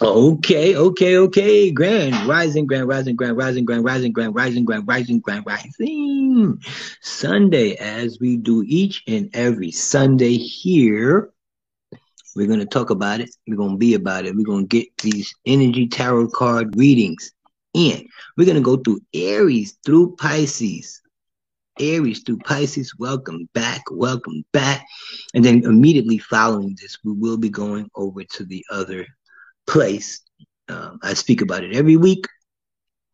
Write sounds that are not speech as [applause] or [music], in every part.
Okay, okay, okay. Grand rising, grand rising, grand rising, grand rising, grand rising, grand rising, grand rising. Sunday, as we do each and every Sunday here, we're going to talk about it. We're going to be about it. We're going to get these energy tarot card readings in. We're going to go through Aries through Pisces. Aries through Pisces. Welcome back. Welcome back. And then immediately following this, we will be going over to the other place. Um, I speak about it every week.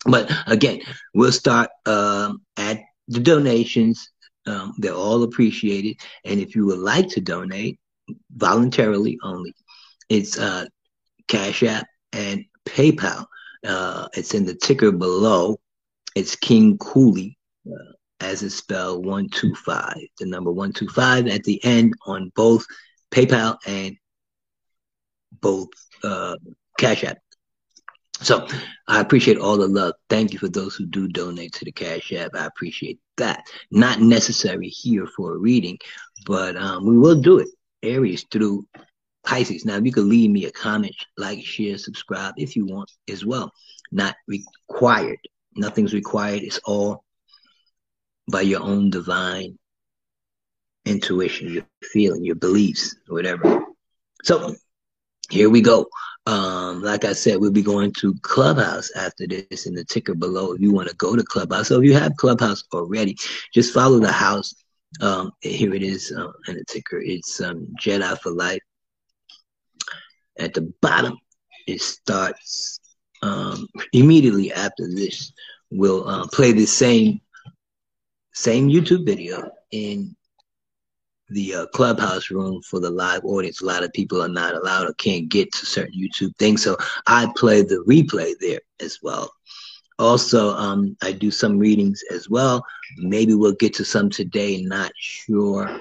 But again, we'll start um, at the donations. Um, they're all appreciated. And if you would like to donate voluntarily only, it's uh, Cash App and PayPal. Uh, it's in the ticker below. It's King Cooley, uh, as it's spelled 125, the number 125 at the end on both PayPal and both uh, Cash App. So I appreciate all the love. Thank you for those who do donate to the Cash App. I appreciate that. Not necessary here for a reading, but um, we will do it. Aries through Pisces. Now, if you can leave me a comment, like, share, subscribe if you want as well. Not required. Nothing's required. It's all by your own divine intuition, your feeling, your beliefs, whatever. So here we go. Um, like I said, we'll be going to Clubhouse after this in the ticker below if you want to go to Clubhouse. So if you have Clubhouse already, just follow the house. Um, here it is uh, in the ticker. It's um, Jedi for Life. At the bottom, it starts um, immediately after this. We'll uh, play the same same YouTube video in the uh, clubhouse room for the live audience. A lot of people are not allowed or can't get to certain YouTube things. So I play the replay there as well. Also, um, I do some readings as well. Maybe we'll get to some today, not sure,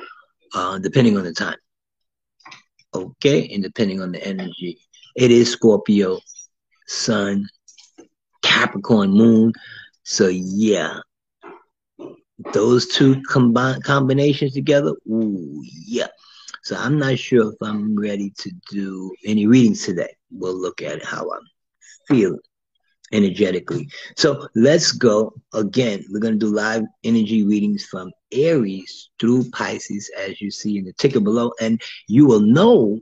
uh, depending on the time. Okay, and depending on the energy. It is Scorpio, Sun, Capricorn, Moon. So, yeah, those two combine combinations together, ooh, yeah. So I'm not sure if I'm ready to do any readings today. We'll look at how I'm feeling energetically. So let's go again. We're going to do live energy readings from Aries through Pisces, as you see in the ticker below, and you will know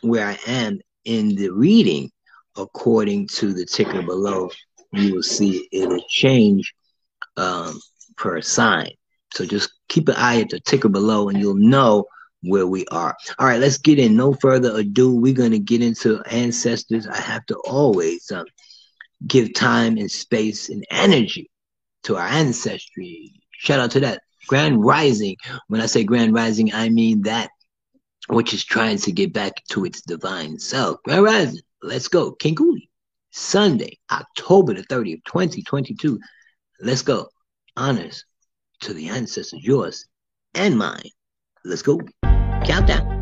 where I am in the reading according to the ticker below. You will see it'll change um, per sign. So just keep an eye at the ticker below and you'll know where we are. All right, let's get in. No further ado, we're going to get into ancestors. I have to always um, give time and space and energy to our ancestry. Shout out to that. Grand Rising. When I say Grand Rising, I mean that which is trying to get back to its divine self. Grand Rising. Let's go. King Cooley. Sunday, October the 30th, 2022. Let's go honors to the ancestors, yours and mine. Let's go. Countdown.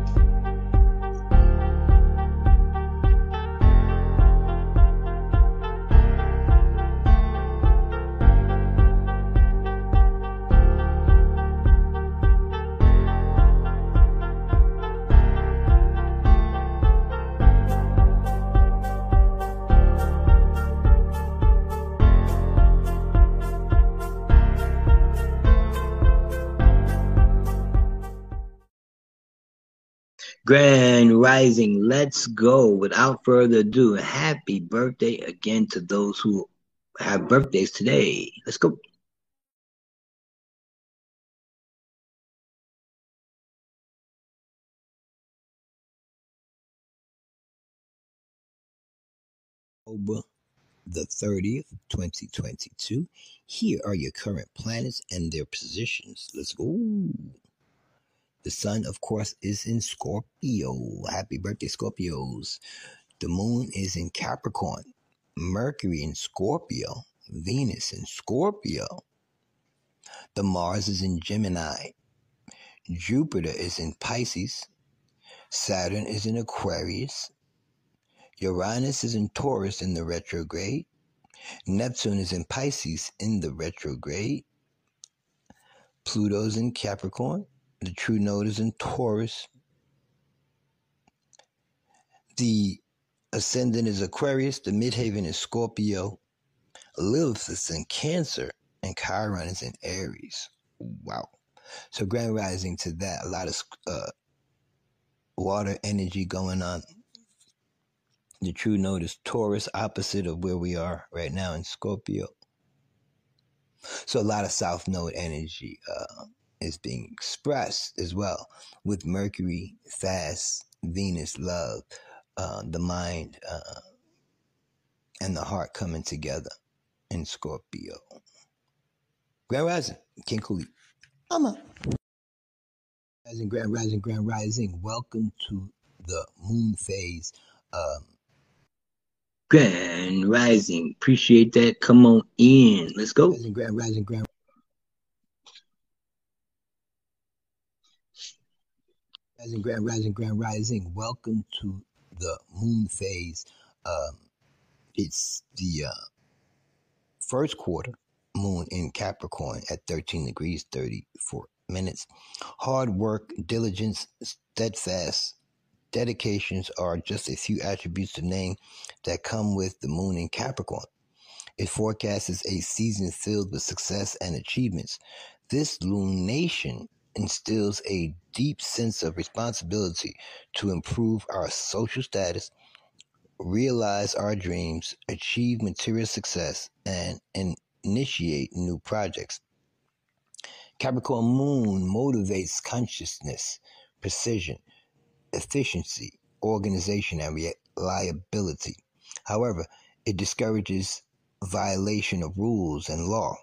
Grand Rising, let's go. Without further ado, happy birthday again to those who have birthdays today. Let's go. October the 30th, 2022. Here are your current planets and their positions. Let's go. The sun, of course, is in Scorpio. Happy birthday, Scorpios. The moon is in Capricorn. Mercury in Scorpio. Venus in Scorpio. The Mars is in Gemini. Jupiter is in Pisces. Saturn is in Aquarius. Uranus is in Taurus in the retrograde. Neptune is in Pisces in the retrograde. Pluto's in Capricorn. The true node is in Taurus. The ascendant is Aquarius, the midheaven is Scorpio, Lilith is in Cancer, and Chiron is in Aries. Wow. So grand rising to that, a lot of uh, water energy going on. The true node is Taurus, opposite of where we are right now in Scorpio. So a lot of south node energy uh, is being expressed as well with Mercury, fast, Venus, love, uh, the mind, uh, and the heart coming together in Scorpio. Grand Rising, King Cooley. Mama. Rising, Grand Rising, Grand Rising. Welcome to the moon phase. Um, Grand Rising. Appreciate that. Come on in. Let's go. Rising, Grand Rising, Grand Rising, Grand Rising, Grand Rising. Welcome to the moon phase. Um, it's the uh, first quarter moon in Capricorn at 13 degrees 34 minutes. Hard work, diligence, steadfast, dedications are just a few attributes to name that come with the moon in Capricorn. It forecasts a season filled with success and achievements. This lunation instills a deep sense of responsibility to improve our social status, realize our dreams, achieve material success, and, and initiate new projects. Capricorn Moon motivates consciousness, precision, efficiency, organization, and reliability. However, it discourages violation of rules and law.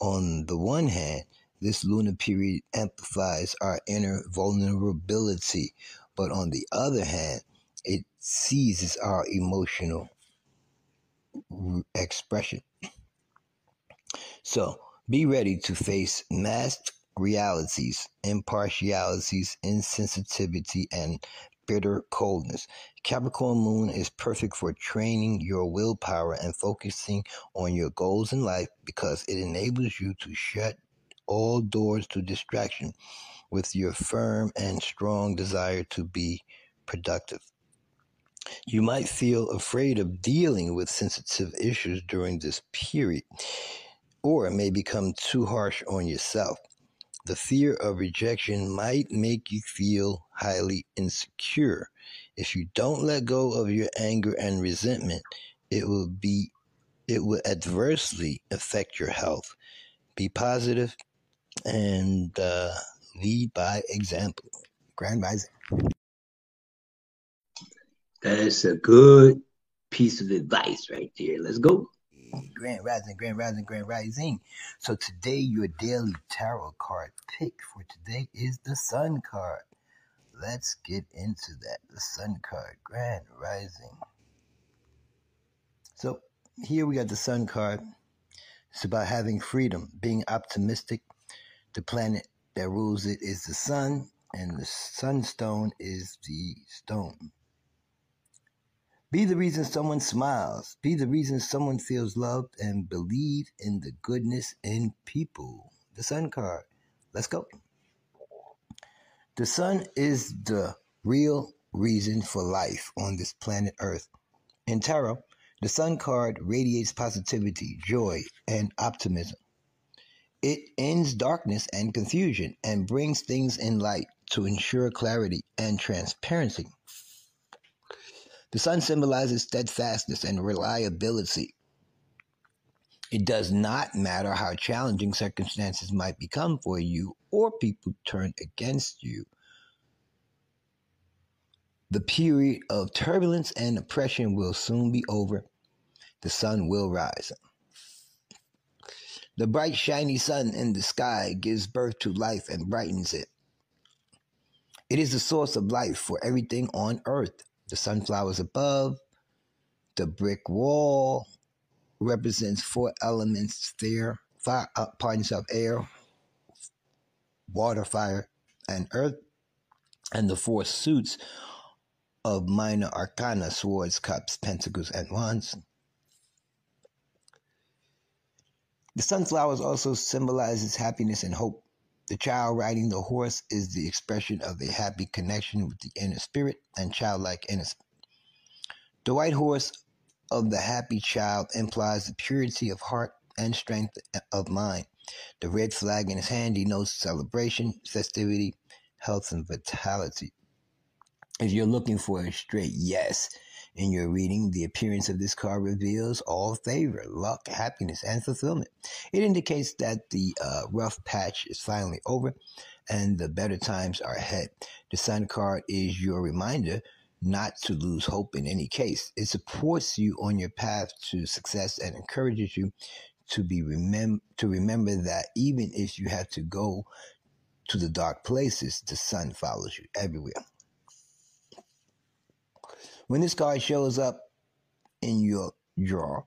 On the one hand, this lunar period amplifies our inner vulnerability, but on the other hand, it seizes our emotional expression. So be ready to face masked realities, impartialities, insensitivity, and bitter coldness. Capricorn moon is perfect for training your willpower and focusing on your goals in life because it enables you to shut all doors to distraction with your firm and strong desire to be productive. You might feel afraid of dealing with sensitive issues during this period, or it may become too harsh on yourself. The fear of rejection might make you feel highly insecure. If you don't let go of your anger and resentment, it will be it will adversely affect your health. Be positive and uh, lead by example. Grand Rising. That's a good piece of advice right there. Let's go. Grand Rising, Grand Rising, Grand Rising. So today your daily tarot card pick for today is the Sun card. Let's get into that. The Sun card, Grand Rising. So here we got the Sun card. It's about having freedom, being optimistic, the planet that rules it is the sun, and the sunstone is the stone. Be the reason someone smiles. Be the reason someone feels loved and believe in the goodness in people. The sun card. Let's go. The sun is the real reason for life on this planet Earth. In tarot, the sun card radiates positivity, joy, and optimism. It ends darkness and confusion and brings things in light to ensure clarity and transparency. The sun symbolizes steadfastness and reliability. It does not matter how challenging circumstances might become for you or people turn against you. The period of turbulence and oppression will soon be over. The sun will rise. The bright, shiny sun in the sky gives birth to life and brightens it. It is the source of life for everything on earth. The sunflowers above, the brick wall represents four elements there, fire, uh, pardon yourself, air, water, fire, and earth, and the four suits of minor arcana, swords, cups, pentacles, and wands. The sunflowers also symbolizes happiness and hope. The child riding the horse is the expression of a happy connection with the inner spirit and childlike innocence. The white horse of the happy child implies the purity of heart and strength of mind. The red flag in his hand denotes celebration, festivity, health, and vitality. If you're looking for a straight yes in your reading, the appearance of this card reveals all favor, luck, happiness, and fulfillment. It indicates that the uh, rough patch is finally over and the better times are ahead. The Sun card is your reminder not to lose hope in any case. It supports you on your path to success and encourages you to be remem- to remember that even if you have to go to the dark places, the sun follows you everywhere. When this card shows up in your draw,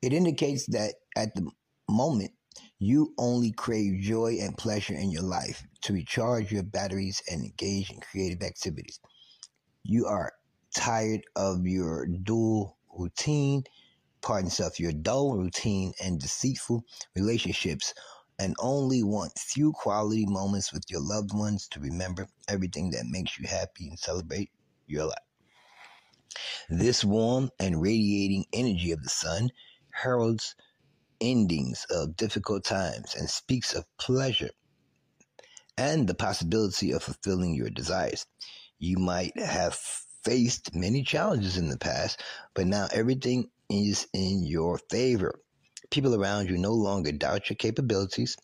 it indicates that at the moment you only crave joy and pleasure in your life to recharge your batteries and engage in creative activities. You are tired of your dual routine, pardon yourself, your dull routine and deceitful relationships and only want few quality moments with your loved ones to remember everything that makes you happy and celebrate your life. This warm and radiating energy of the sun heralds endings of difficult times and speaks of pleasure and the possibility of fulfilling your desires. You might have faced many challenges in the past, but now everything is in your favor. People around you no longer doubt your capabilities.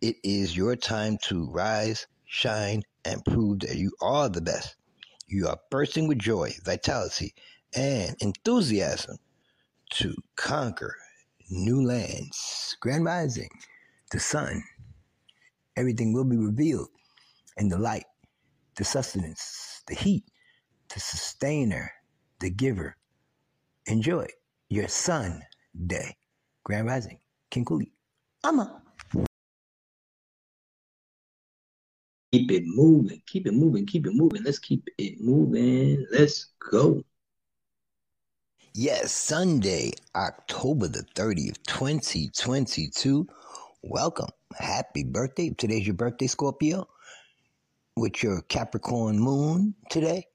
It is your time to rise, shine, and prove that you are the best. You are bursting with joy, vitality, and enthusiasm to conquer new lands. Grand rising, the sun. Everything will be revealed in the light, the sustenance, the heat, the sustainer, the giver. Enjoy your sun day. Grand rising, King Cooley. Ama. Keep it moving. Keep it moving. Keep it moving. Let's keep it moving. Let's go. Yes, Sunday, October the 30th, 2022. Welcome. Happy birthday. Today's your birthday, Scorpio. With your Capricorn moon today.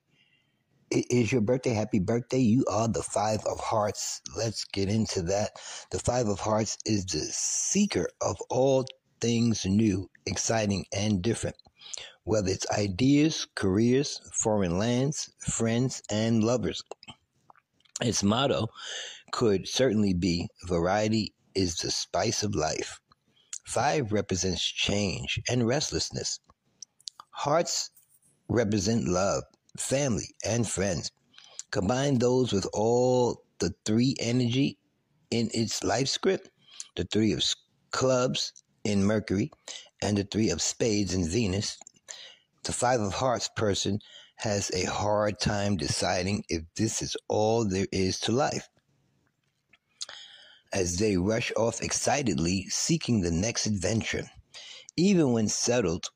It is your birthday. Happy birthday. You are the Five of Hearts. Let's get into that. The Five of Hearts is the seeker of all things new, exciting, and different whether it's ideas, careers, foreign lands, friends, and lovers. Its motto could certainly be variety is the spice of life. Five represents change and restlessness. Hearts represent love, family, and friends. Combine those with all the three energy in its life script, the three of clubs in Mercury, and the three of spades in Venus, the Five of Hearts person has a hard time deciding if this is all there is to life. As they rush off excitedly, seeking the next adventure, even when settled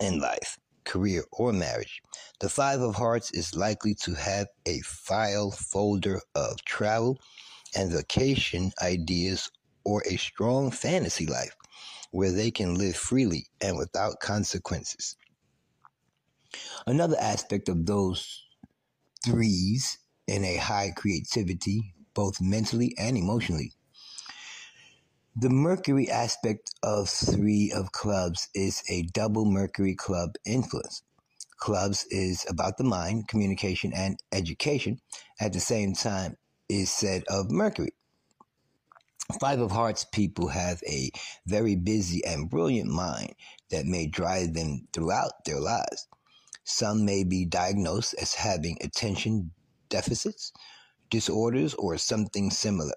in life, career, or marriage, the Five of Hearts is likely to have a file folder of travel and vacation ideas or a strong fantasy life where they can live freely and without consequences. Another aspect of those threes in a high creativity, both mentally and emotionally. The Mercury aspect of three of clubs is a double Mercury club influence. Clubs is about the mind, communication, and education. At the same time, is said of Mercury. Five of Hearts people have a very busy and brilliant mind that may drive them throughout their lives. Some may be diagnosed as having attention deficits, disorders, or something similar.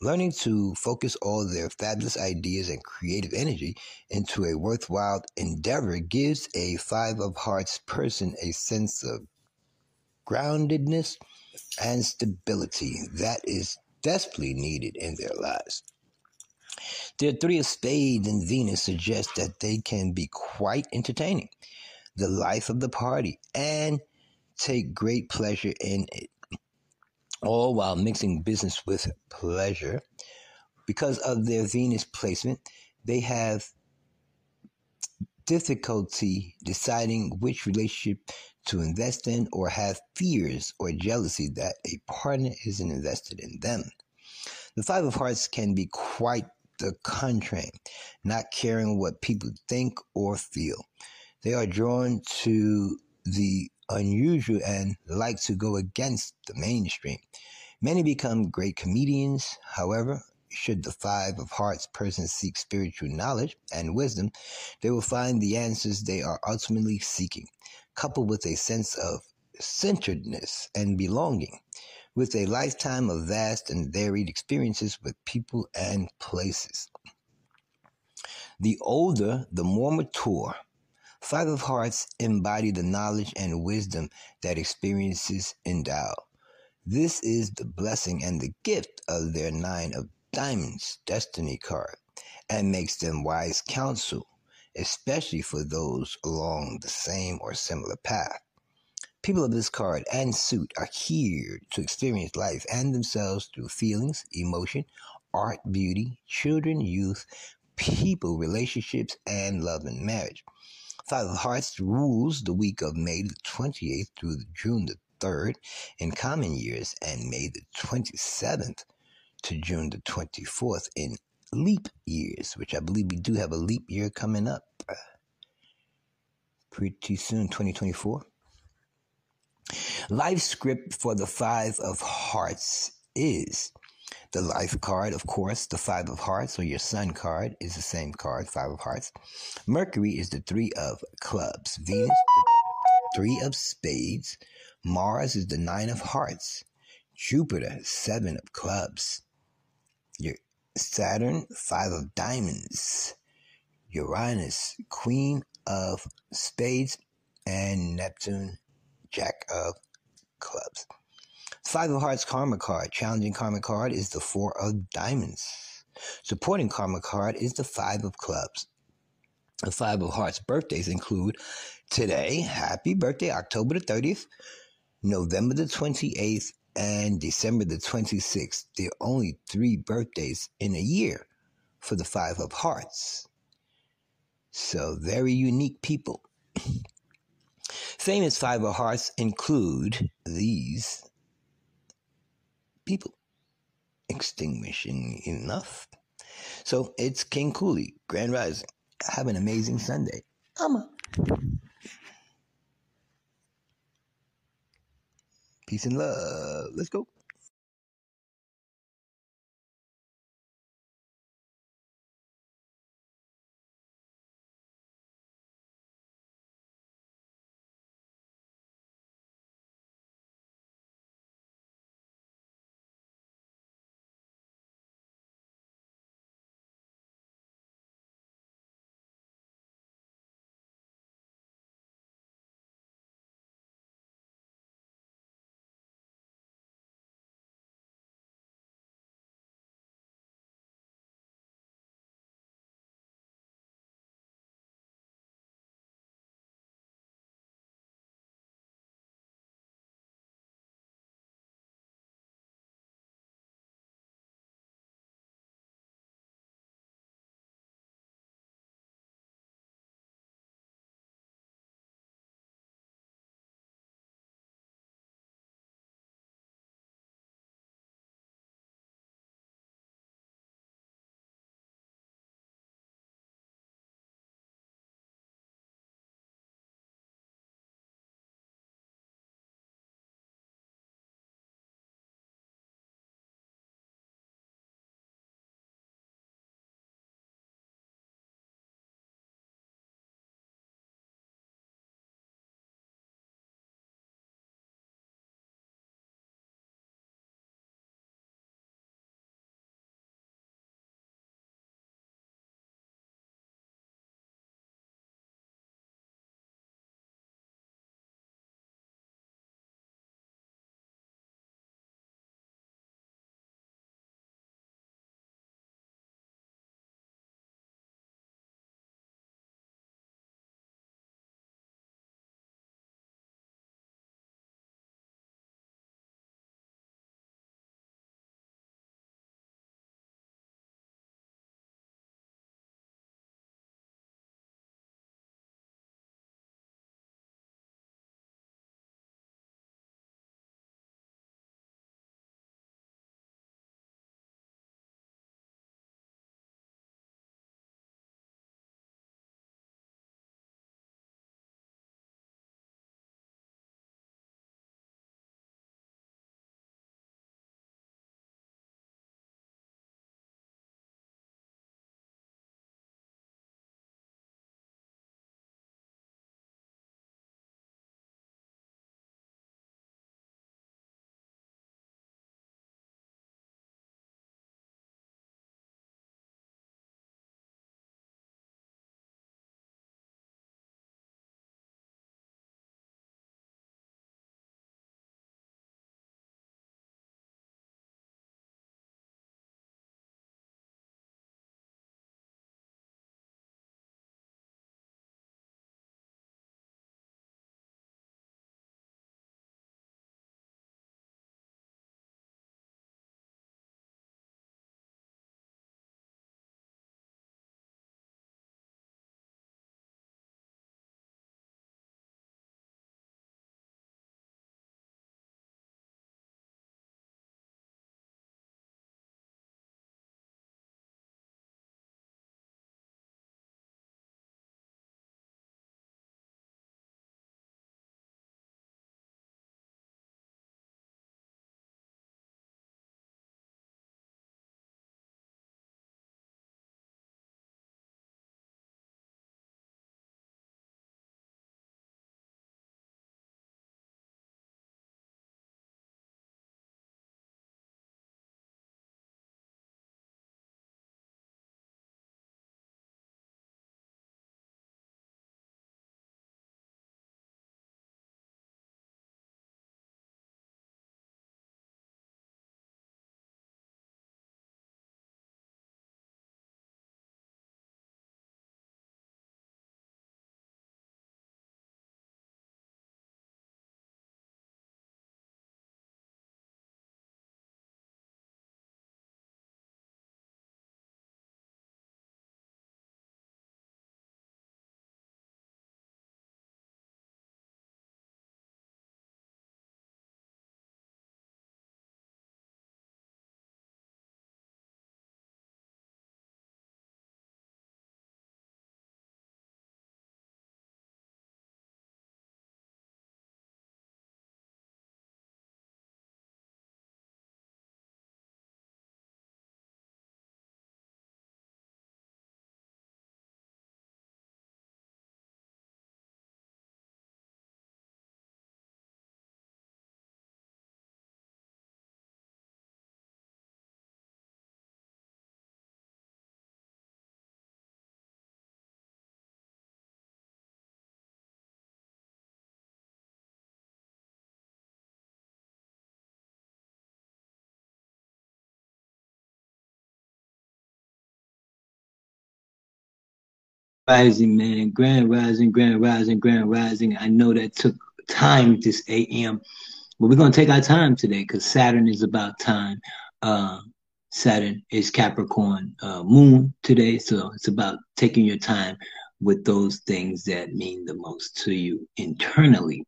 Learning to focus all their fabulous ideas and creative energy into a worthwhile endeavor gives a Five of Hearts person a sense of groundedness and stability that is desperately needed in their lives. Their Three of Spades and Venus suggest that they can be quite entertaining the life of the party and take great pleasure in it, all while mixing business with pleasure. Because of their Venus placement, they have difficulty deciding which relationship to invest in, or have fears or jealousy that a partner isn't invested in them. The Five of Hearts can be quite the contrary, not caring what people think or feel. They are drawn to the unusual and like to go against the mainstream. Many become great comedians, however, should the Five of Hearts person seek spiritual knowledge and wisdom, they will find the answers they are ultimately seeking, coupled with a sense of centeredness and belonging, with a lifetime of vast and varied experiences with people and places. The older, the more mature, Five of Hearts embody the knowledge and wisdom that experiences endow. This is the blessing and the gift of their Nine of Diamonds destiny card and makes them wise counsel, especially for those along the same or similar path. People of this card and suit are here to experience life and themselves through feelings, emotion, art, beauty, children, youth, people, relationships, and love and marriage. Five of Hearts rules the week of May the 28th through June the 3rd in common years and May the 27th to June the 24th in leap years, which I believe we do have a leap year coming up pretty soon, 2024. Life script for the Five of Hearts is the life card, of course, the Five of Hearts, or your Sun card, is the same card, Five of Hearts. Mercury is the Three of Clubs. Venus, the Three of Spades. Mars is the Nine of Hearts. Jupiter, Seven of Clubs. Your Saturn, five of diamonds. Uranus, queen of spades. And Neptune, jack of clubs. Five of Hearts karma card. Challenging karma card is the four of diamonds. Supporting karma card is the five of clubs. The five of hearts birthdays include today, happy birthday, October the 30th, November the 28th, and December the 26th. There are only three birthdays in a year for the Five of Hearts. So, very unique people. [laughs] Famous Five of Hearts include these people. Extinguishing enough. So, it's King Cooley, Grand Rising. Have an amazing Sunday. Amma. Peace and love. Let's go. Rising, man. Grand rising, grand rising, grand rising. I know that took time this AM, but we're gonna take our time today because Saturn is about time. Uh, Saturn is Capricorn uh, moon today, so it's about taking your time with those things that mean the most to you internally,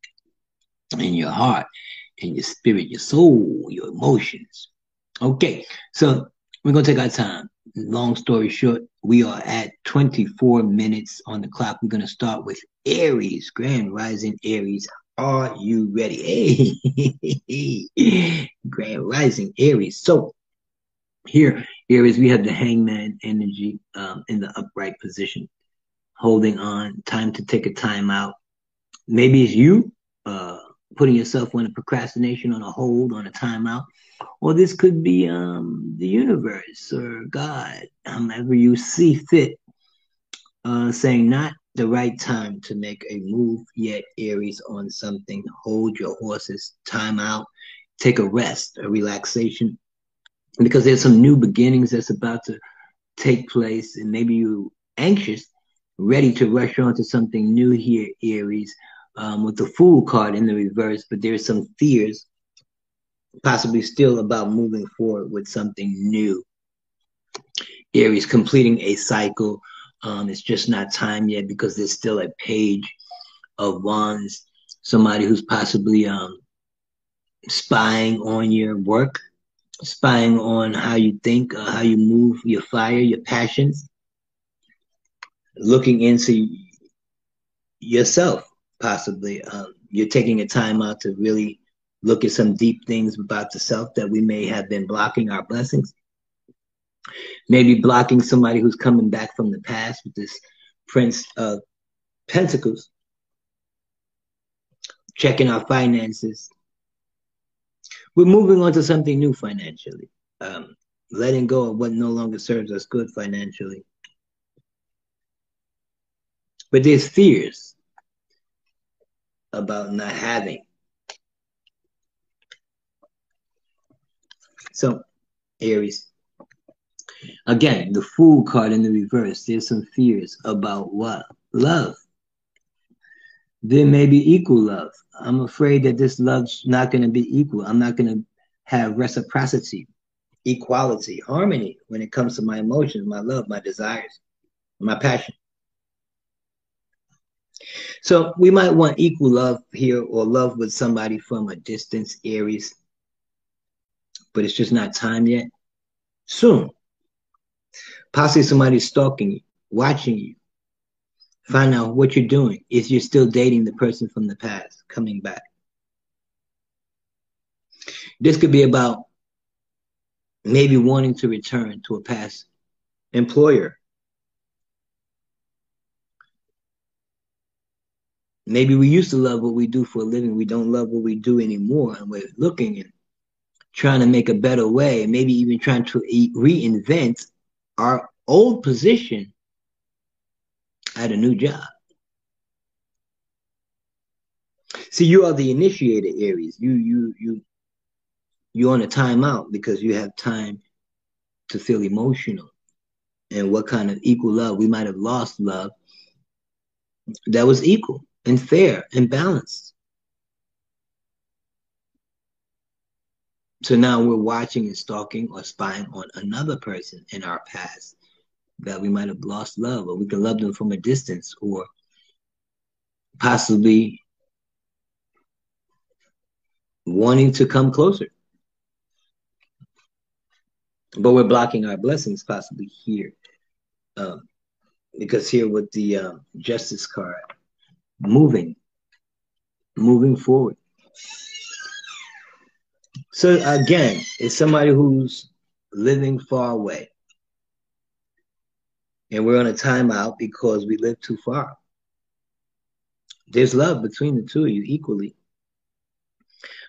in your heart, in your spirit, your soul, your emotions. Okay, so we're gonna take our time. Long story short, we are at 24 minutes on the clock. We're gonna start with Aries, Grand Rising Aries. Are you ready? Hey, [laughs] Grand Rising Aries. So here, Aries, we have the Hangman energy um, in the upright position, holding on. Time to take a time out. Maybe it's you uh, putting yourself on a procrastination, on a hold, on a timeout or this could be um, the universe or God, however you see fit, uh, saying not the right time to make a move yet, Aries, on something. Hold your horses, time out, take a rest, a relaxation, because there's some new beginnings that's about to take place, and maybe you anxious, ready to rush on to something new here, Aries, um, with the Fool card in the reverse, but there's some fears possibly still about moving forward with something new. Aries completing a cycle. Um, it's just not time yet because there's still a page of wands. Somebody who's possibly um, spying on your work, spying on how you think, uh, how you move, your fire, your passions, looking into yourself, possibly. Um, you're taking a time out to really look at some deep things about the self that we may have been blocking our blessings. Maybe blocking somebody who's coming back from the past with this Prince of Pentacles. Checking our finances. We're moving on to something new financially. Um, letting go of what no longer serves us good financially. But there's fears about not having So, Aries. Again, the Fool card in the reverse. There's some fears about what? Love. There may be equal love. I'm afraid that this love's not going to be equal. I'm not going to have reciprocity, equality, harmony when it comes to my emotions, my love, my desires, my passion. So we might want equal love here or love with somebody from a distance, Aries but it's just not time yet. Soon. Possibly somebody's stalking you, watching you. Find out what you're doing. If you're still dating the person from the past, coming back. This could be about maybe wanting to return to a past employer. Maybe we used to love what we do for a living. We don't love what we do anymore. And we're looking and trying to make a better way, maybe even trying to reinvent our old position at a new job. See, you are the initiator, Aries. You you you you're on a timeout because you have time to feel emotional. And what kind of equal love? We might have lost love that was equal and fair and balanced. So now we're watching and stalking or spying on another person in our past that we might have lost love, or we can love them from a distance, or possibly wanting to come closer. But we're blocking our blessings possibly here. Um, because here with the uh, justice card, moving, moving forward. So again, it's somebody who's living far away. And we're on a timeout because we live too far. There's love between the two of you equally.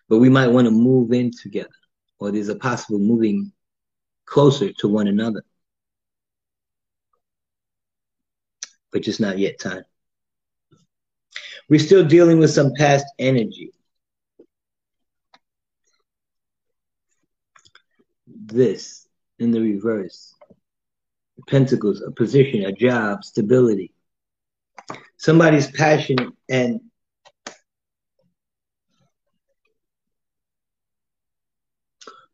But we might want to move in together, or there's a possible moving closer to one another. But just not yet time. We're still dealing with some past energy. This in the reverse. Pentacles, a position, a job, stability, somebody's passionate and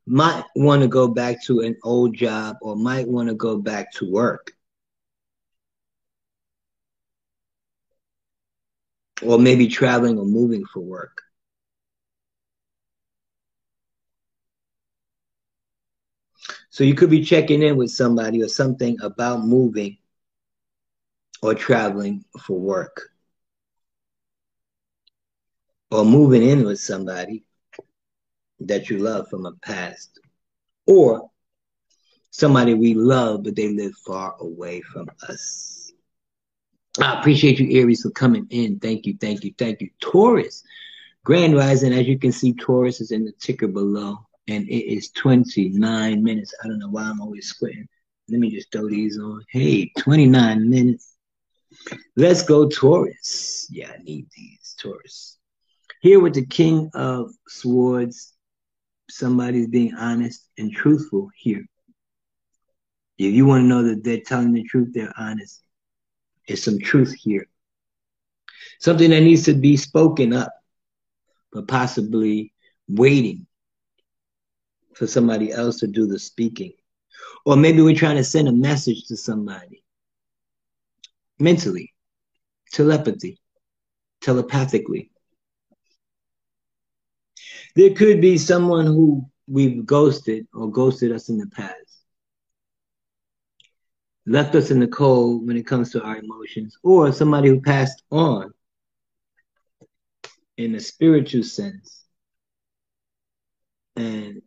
might want to go back to an old job or might want to go back to work. Or maybe traveling or moving for work. So you could be checking in with somebody or something about moving or traveling for work. Or moving in with somebody that you love from a past. Or somebody we love, but they live far away from us. I appreciate you, Aries, for coming in. Thank you, thank you, thank you. Taurus, Grand Rising, as you can see, Taurus is in the ticker below and it is 29 minutes. I don't know why I'm always squinting. Let me just throw these on. Hey, 29 minutes. Let's go, Taurus. Yeah, I need these, Taurus. Here with the King of Swords, somebody's being honest and truthful here. If you want to know that they're telling the truth, they're honest. There's some truth here. Something that needs to be spoken up, but possibly waiting for somebody else to do the speaking. Or maybe we're trying to send a message to somebody mentally, telepathy, telepathically. There could be someone who we've ghosted or ghosted us in the past, left us in the cold when it comes to our emotions, or somebody who passed on in a spiritual sense. And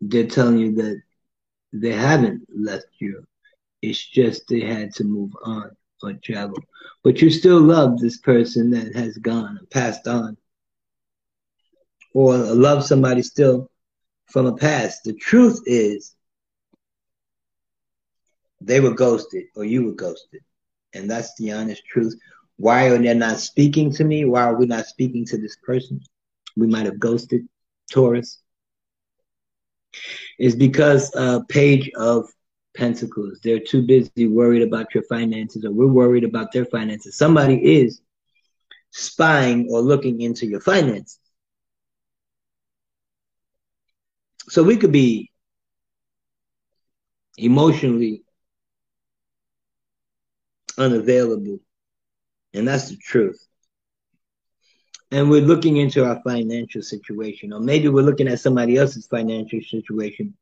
they're telling you that they haven't left you. It's just they had to move on or travel. But you still love this person that has gone and passed on. Or love somebody still from a past. The truth is they were ghosted or you were ghosted. And that's the honest truth. Why are they not speaking to me? Why are we not speaking to this person? We might have ghosted Taurus is because uh, page of pentacles. They're too busy worried about your finances or we're worried about their finances. Somebody is spying or looking into your finances. So we could be emotionally unavailable and that's the truth and we're looking into our financial situation, or maybe we're looking at somebody else's financial situation,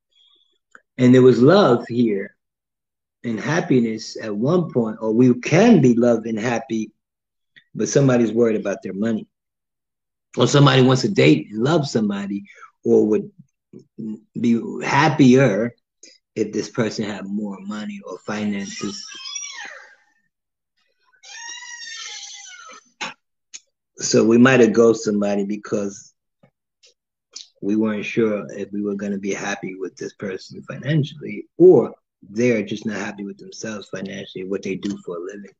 and there was love here and happiness at one point, or we can be loved and happy, but somebody's worried about their money, or somebody wants to date and love somebody, or would be happier if this person had more money or finances so we might have ghosted somebody because we weren't sure if we were going to be happy with this person financially or they're just not happy with themselves financially what they do for a living.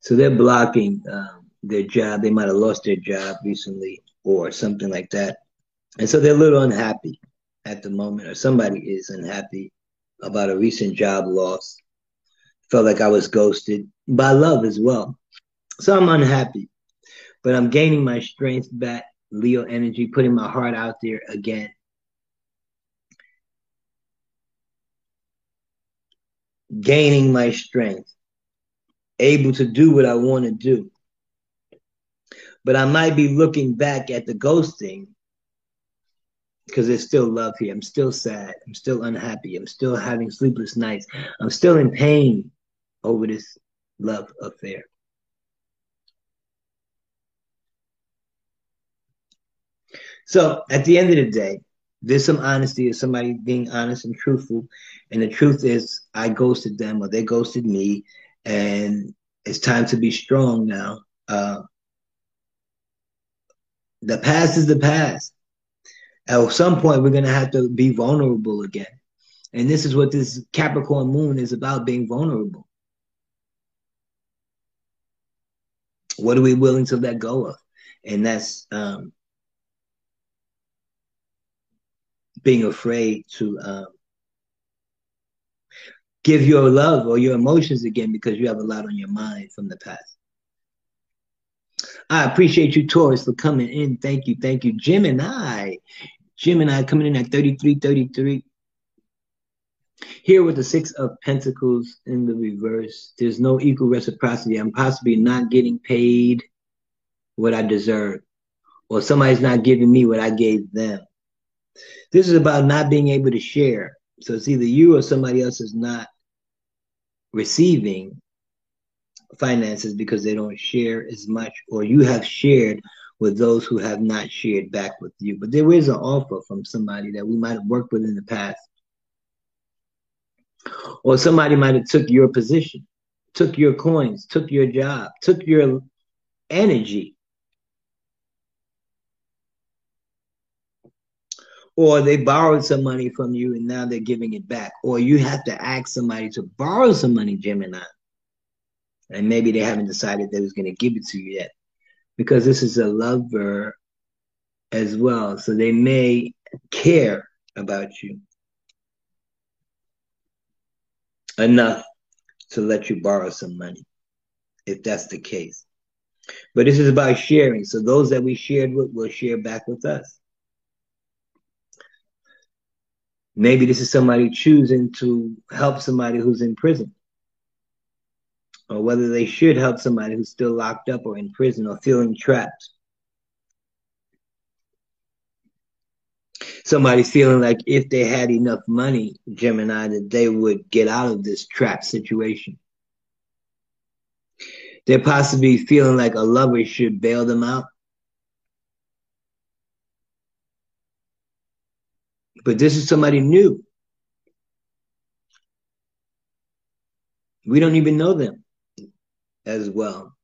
So they're blocking um, their job. They might have lost their job recently or something like that. And so they're a little unhappy at the moment or somebody is unhappy about a recent job loss. Felt like i was ghosted by love as well so I'm unhappy, but I'm gaining my strength back, Leo energy, putting my heart out there again. Gaining my strength, able to do what I want to do. But I might be looking back at the ghosting because there's still love here. I'm still sad. I'm still unhappy. I'm still having sleepless nights. I'm still in pain over this love affair. So at the end of the day, there's some honesty of somebody being honest and truthful. And the truth is, I ghosted them or they ghosted me. And it's time to be strong now. Uh, the past is the past. At some point, we're going to have to be vulnerable again. And this is what this Capricorn moon is about being vulnerable. What are we willing to let go of? And that's um, being afraid to um, give your love or your emotions again because you have a lot on your mind from the past. I appreciate you, Taurus, for coming in. Thank you. Thank you. Gemini. Gemini coming in at 3333. Here with the Six of Pentacles in the reverse, there's no equal reciprocity. I'm possibly not getting paid what I deserve, or somebody's not giving me what I gave them. This is about not being able to share. So it's either you or somebody else is not receiving finances because they don't share as much, or you have shared with those who have not shared back with you. But there is an offer from somebody that we might have worked with in the past. Or somebody might have took your position, took your coins, took your job, took your energy. Or they borrowed some money from you and now they're giving it back. Or you have to ask somebody to borrow some money, Gemini. And maybe they haven't decided they was going to give it to you yet. Because this is a lover as well so they may care about you enough to let you borrow some money if that's the case. But this is about sharing so those that we shared with will share back with us maybe this is somebody choosing to help somebody who's in prison or whether they should help somebody who's still locked up or in prison or feeling trapped. Somebody's feeling like if they had enough money, Gemini, that they would get out of this trap situation. They're possibly feeling like a lover should bail them out. But this is somebody new. We don't even know them as well.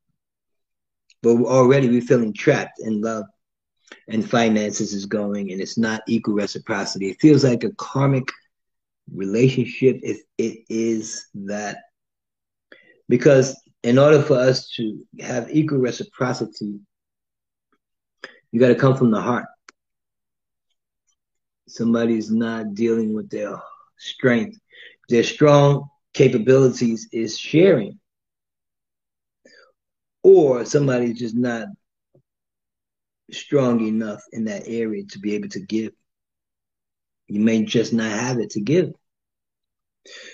But already we're feeling trapped in love and finances is going and it's not equal reciprocity. It feels like a karmic relationship if it is that. Because in order for us to have equal reciprocity, you got to come from the heart. Somebody's not dealing with their strength. Their strong capabilities is sharing or somebody's just not strong enough in that area to be able to give. You may just not have it to give.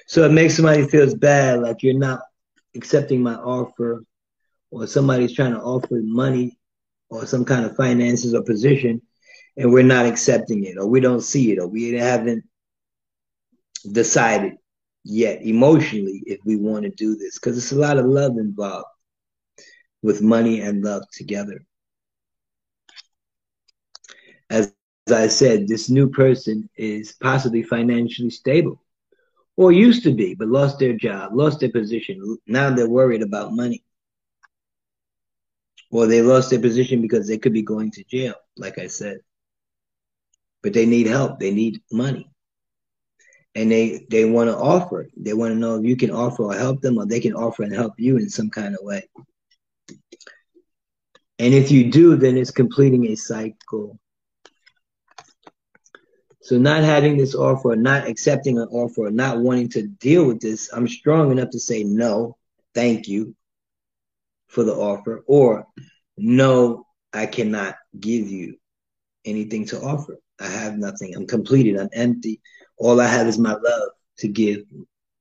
So it makes somebody feels bad, like you're not accepting my offer, or somebody's trying to offer money or some kind of finances or position, and we're not accepting it, or we don't see it, or we haven't decided yet emotionally if we want to do this, because it's a lot of love involved with money and love together. As, as I said, this new person is possibly financially stable or used to be, but lost their job, lost their position. Now they're worried about money. Or they lost their position because they could be going to jail, like I said. But they need help, they need money. And they, they want to offer. They want to know if you can offer or help them, or they can offer and help you in some kind of way. And if you do, then it's completing a cycle. So not having this offer, not accepting an offer, not wanting to deal with this, I'm strong enough to say no, thank you for the offer, or no, I cannot give you anything to offer. I have nothing. I'm completed. I'm empty. All I have is my love to give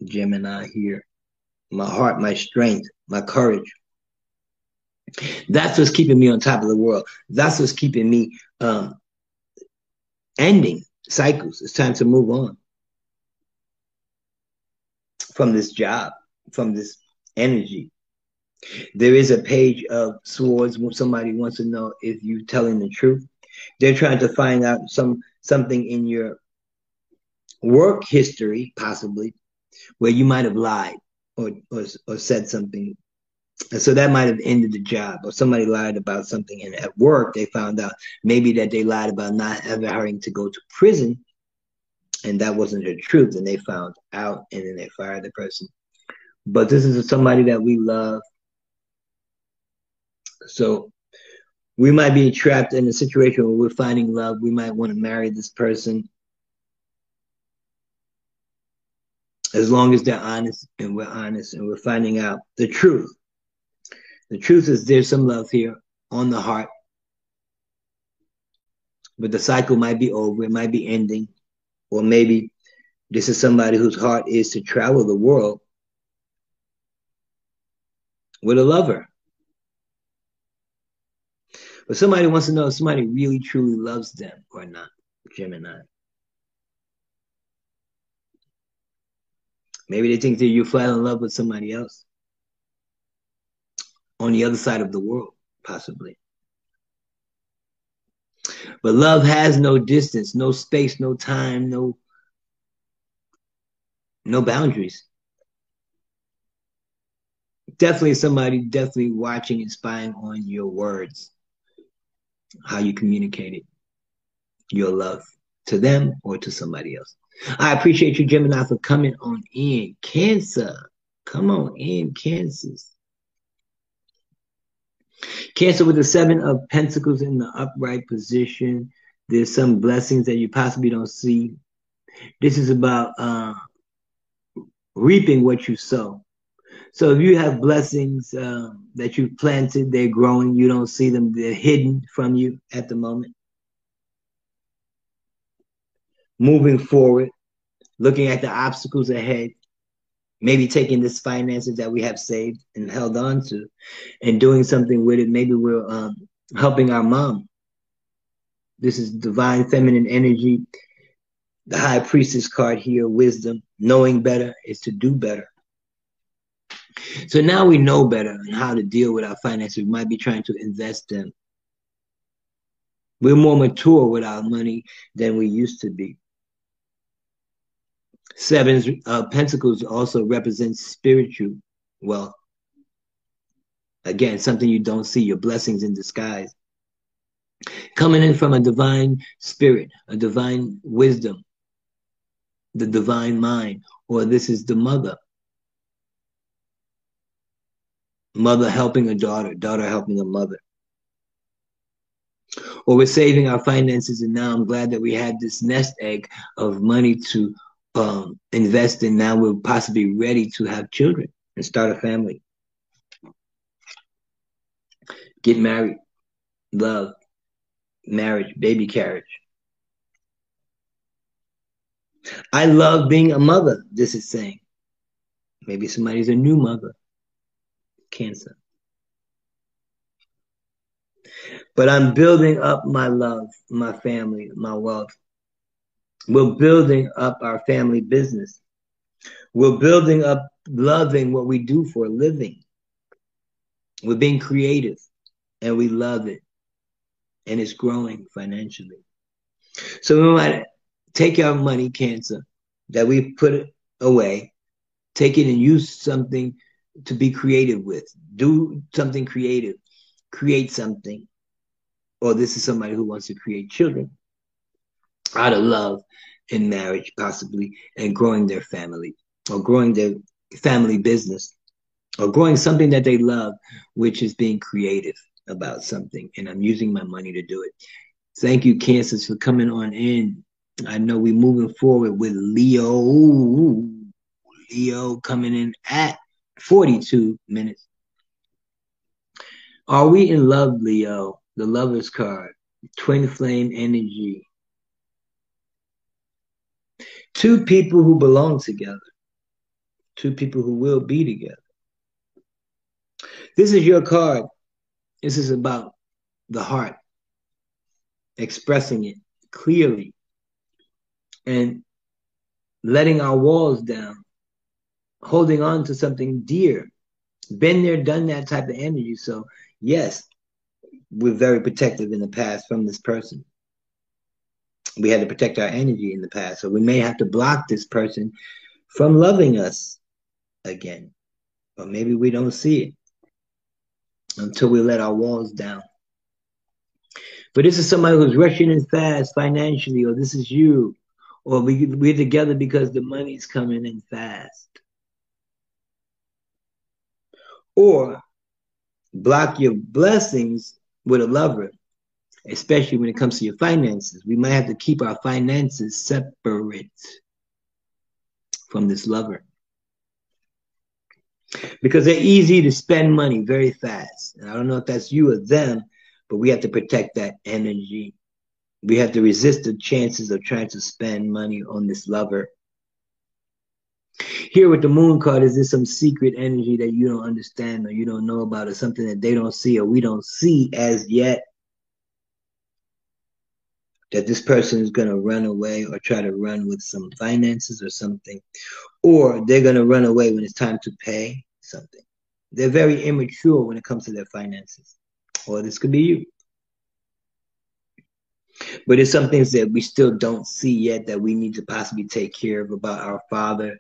Gemini here. My heart, my strength, my courage. That's what's keeping me on top of the world. That's what's keeping me um, ending cycles. It's time to move on from this job, from this energy. There is a page of swords when somebody wants to know if you're telling the truth. They're trying to find out some something in your work history, possibly, where you might have lied or, or, or said something. And so that might have ended the job, or somebody lied about something, and at work they found out maybe that they lied about not ever having to go to prison, and that wasn't the truth, and they found out, and then they fired the person. But this is somebody that we love, so we might be trapped in a situation where we're finding love. We might want to marry this person, as long as they're honest and we're honest and we're finding out the truth. The truth is there's some love here on the heart, but the cycle might be over, it might be ending, or maybe this is somebody whose heart is to travel the world with a lover. But somebody wants to know if somebody really truly loves them or not, Gemini. Maybe they think that you fell in love with somebody else on the other side of the world, possibly. But love has no distance, no space, no time, no no boundaries. Definitely somebody definitely watching and spying on your words, how you communicated your love to them or to somebody else. I appreciate you, Gemini, for coming on in. Cancer, come on in, Kansas. Cancer with the seven of pentacles in the upright position. There's some blessings that you possibly don't see. This is about uh, reaping what you sow. So if you have blessings uh, that you've planted, they're growing, you don't see them, they're hidden from you at the moment. moving forward, looking at the obstacles ahead, maybe taking this finances that we have saved and held on to and doing something with it. Maybe we're um, helping our mom. This is divine feminine energy. The high priestess card here, wisdom, knowing better is to do better. So now we know better on how to deal with our finances. We might be trying to invest them. We're more mature with our money than we used to be. Seven uh, Pentacles also represents spiritual wealth. Again, something you don't see, your blessings in disguise. Coming in from a divine spirit, a divine wisdom, the divine mind, or this is the mother. Mother helping a daughter, daughter helping a mother. Or we're saving our finances, and now I'm glad that we had this nest egg of money to um, invest in now we're possibly ready to have children and start a family. Get married, love, marriage, baby carriage. I love being a mother, this is saying. Maybe somebody's a new mother. Cancer. But I'm building up my love, my family, my wealth, we're building up our family business. We're building up loving what we do for a living. We're being creative and we love it. And it's growing financially. So we might take our money, cancer, that we put away, take it and use something to be creative with. Do something creative, create something. Or this is somebody who wants to create children out of love in marriage, possibly, and growing their family or growing their family business or growing something that they love, which is being creative about something. And I'm using my money to do it. Thank you, Cancer, for coming on in. I know we're moving forward with Leo. Leo coming in at 42 minutes. Are we in love, Leo? The lover's card, twin flame energy. Two people who belong together. Two people who will be together. This is your card. This is about the heart, expressing it clearly and letting our walls down, holding on to something dear. Been there, done that type of energy. So, yes, we're very protective in the past from this person we had to protect our energy in the past. So we may have to block this person from loving us again. Or maybe we don't see it until we let our walls down. But this is somebody who's rushing in fast financially, or this is you, or we, we're together because the money's coming in fast. Or block your blessings with a lover especially when it comes to your finances. We might have to keep our finances separate from this lover. Because they're easy to spend money very fast. And I don't know if that's you or them, but we have to protect that energy. We have to resist the chances of trying to spend money on this lover. Here with the moon card, is this some secret energy that you don't understand or you don't know about or something that they don't see or we don't see as yet? that this person is going to run away or try to run with some finances or something, or they're going to run away when it's time to pay something. They're very immature when it comes to their finances, or this could be you. But there's some things that we still don't see yet that we need to possibly take care of about our father.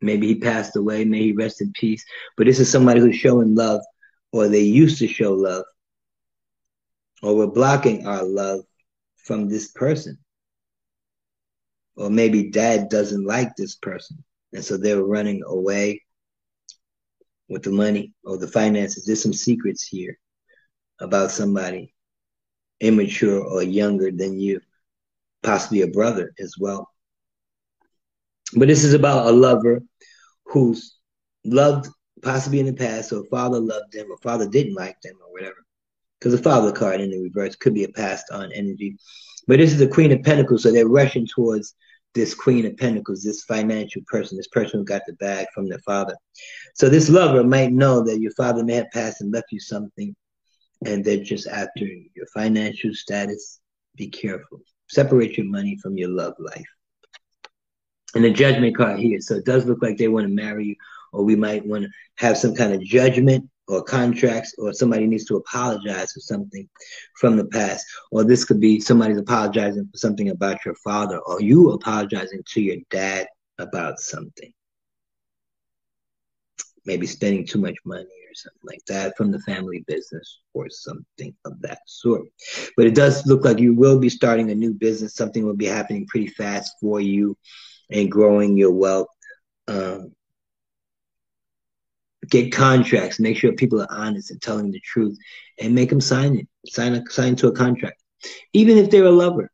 Maybe he passed away, may he rest in peace. But this is somebody who's showing love, or they used to show love or we're blocking our love from this person. Or maybe dad doesn't like this person. And so they're running away with the money or the finances. There's some secrets here about somebody immature or younger than you, possibly a brother as well. But this is about a lover who's loved possibly in the past, or father loved them, or father didn't like them, or whatever because the father card in the reverse could be a passed on energy. But this is the Queen of Pentacles, so they're rushing towards this Queen of Pentacles, this financial person, this person who got the bag from their father. So this lover might know that your father may have passed and left you something, and they're just after your financial status. Be careful. Separate your money from your love life. And the judgment card here. So it does look like they want to marry you, or we might want to have some kind of judgment or contracts or somebody needs to apologize for something from the past. Or this could be somebody's apologizing for something about your father or you apologizing to your dad about something. Maybe spending too much money or something like that from the family business or something of that sort. But it does look like you will be starting a new business. Something will be happening pretty fast for you and growing your wealth um, get contracts, make sure people are honest and telling the truth, and make them sign it, sign a sign to a contract, even if they're a lover,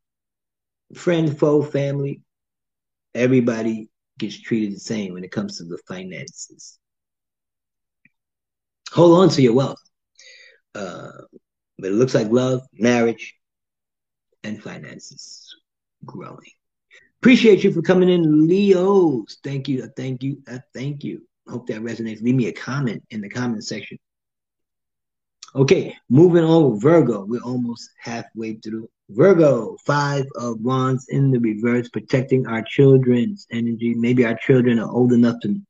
friend, foe, family. Everybody gets treated the same when it comes to the finances. Hold on to your wealth, uh, but it looks like love, marriage, and finances growing. Appreciate you for coming in, Leos. Thank you, thank you, thank you hope that resonates. Leave me a comment in the comment section. Okay, moving on Virgo. We're almost halfway through. Virgo, five of wands in the reverse, protecting our children's energy. Maybe our children are old enough to,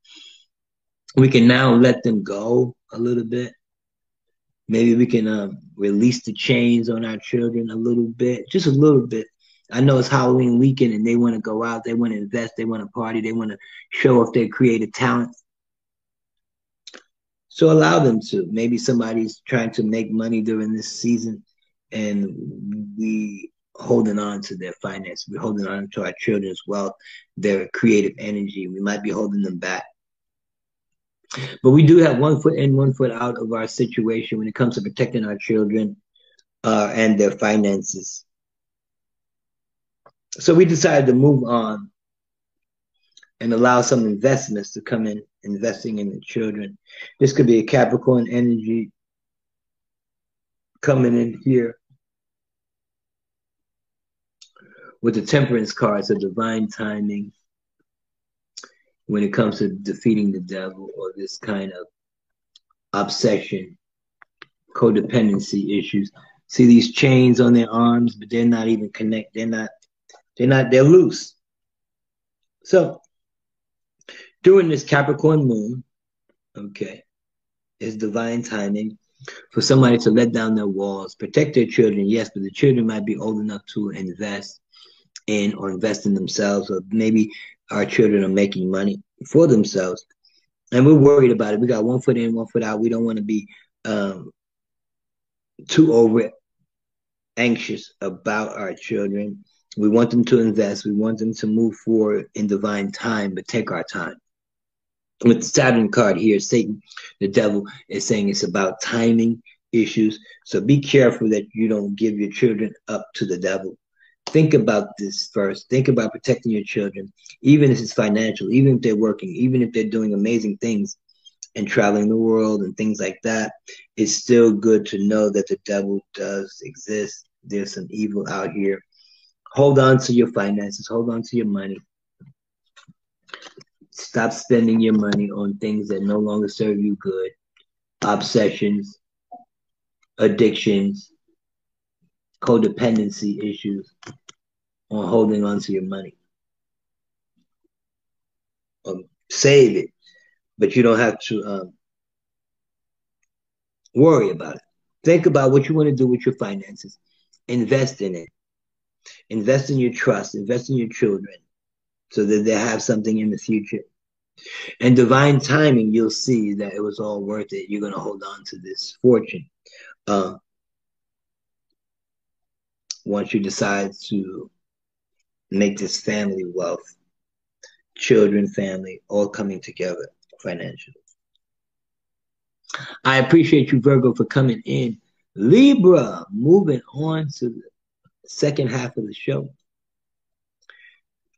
we can now let them go a little bit. Maybe we can um, release the chains on our children a little bit, just a little bit. I know it's Halloween weekend and they want to go out, they want to invest, they want to party, they want to show off their creative talents. So allow them to. Maybe somebody's trying to make money during this season and we holding on to their finance. We're holding on to our children's wealth, their creative energy. We might be holding them back. But we do have one foot in, one foot out of our situation when it comes to protecting our children uh, and their finances. So we decided to move on and allow some investments to come in investing in the children. This could be a Capricorn energy coming in here with the temperance cards of divine timing when it comes to defeating the devil or this kind of obsession, codependency issues. See these chains on their arms, but they're not even connect. They're not. They're not. They're loose. So during this Capricorn moon, okay, is divine timing for somebody to let down their walls, protect their children, yes, but the children might be old enough to invest in or invest in themselves, or maybe our children are making money for themselves. And we're worried about it. We got one foot in, one foot out. We don't want to be um, too over anxious about our children. We want them to invest. We want them to move forward in divine time, but take our time with the Saturn card here, Satan, the devil, is saying it's about timing issues. So be careful that you don't give your children up to the devil. think about this first. Think about protecting your children, even if it's financial, even if they're working, even if they're doing amazing things and traveling the world and things like that. It's still good to know that the devil does exist. There's some evil out here. Hold on to your finances, hold on to your money. Stop spending your money on things that no longer serve you good. Obsessions, addictions, codependency issues on holding on to your money. Um, save it, but you don't have to um, worry about it. Think about what you want to do with your finances. Invest in it. Invest in your trust. Invest in your children so that they have something in the future. And divine timing, you'll see that it was all worth it. You're going to hold on to this fortune. Uh, once you decide to make this family wealth, children, family, all coming together financially. I appreciate you, Virgo, for coming in. Libra, moving on to the second half of the show.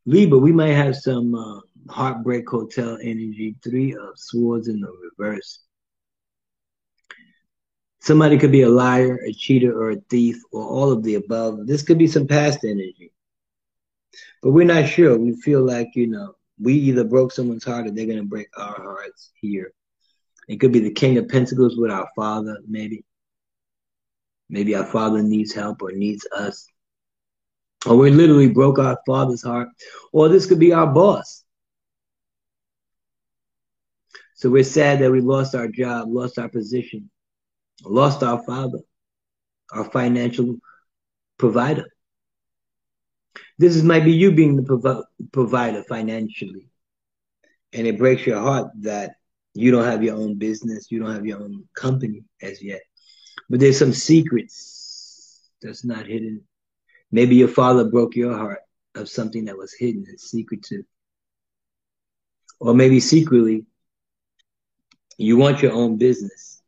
Libra, we might have some uh, heartbreak hotel energy, three of swords in the reverse. Somebody could be a liar, a cheater, or a thief, or all of the above. This could be some past energy. But we're not sure. We feel like, you know, we either broke someone's heart or they're going to break our hearts here. It could be the King of Pentacles with our father, maybe. Maybe our father needs help or needs us. Or we literally broke our father's heart. Or this could be our boss. So we're sad that we lost our job, lost our position, lost our father, our financial provider. This is might be you being the provi- provider financially. And it breaks your heart that you don't have your own business, you don't have your own company as yet. But there's some secrets that's not hidden. Maybe your father broke your heart of something that was hidden and secretive. Or maybe secretly, you want your own business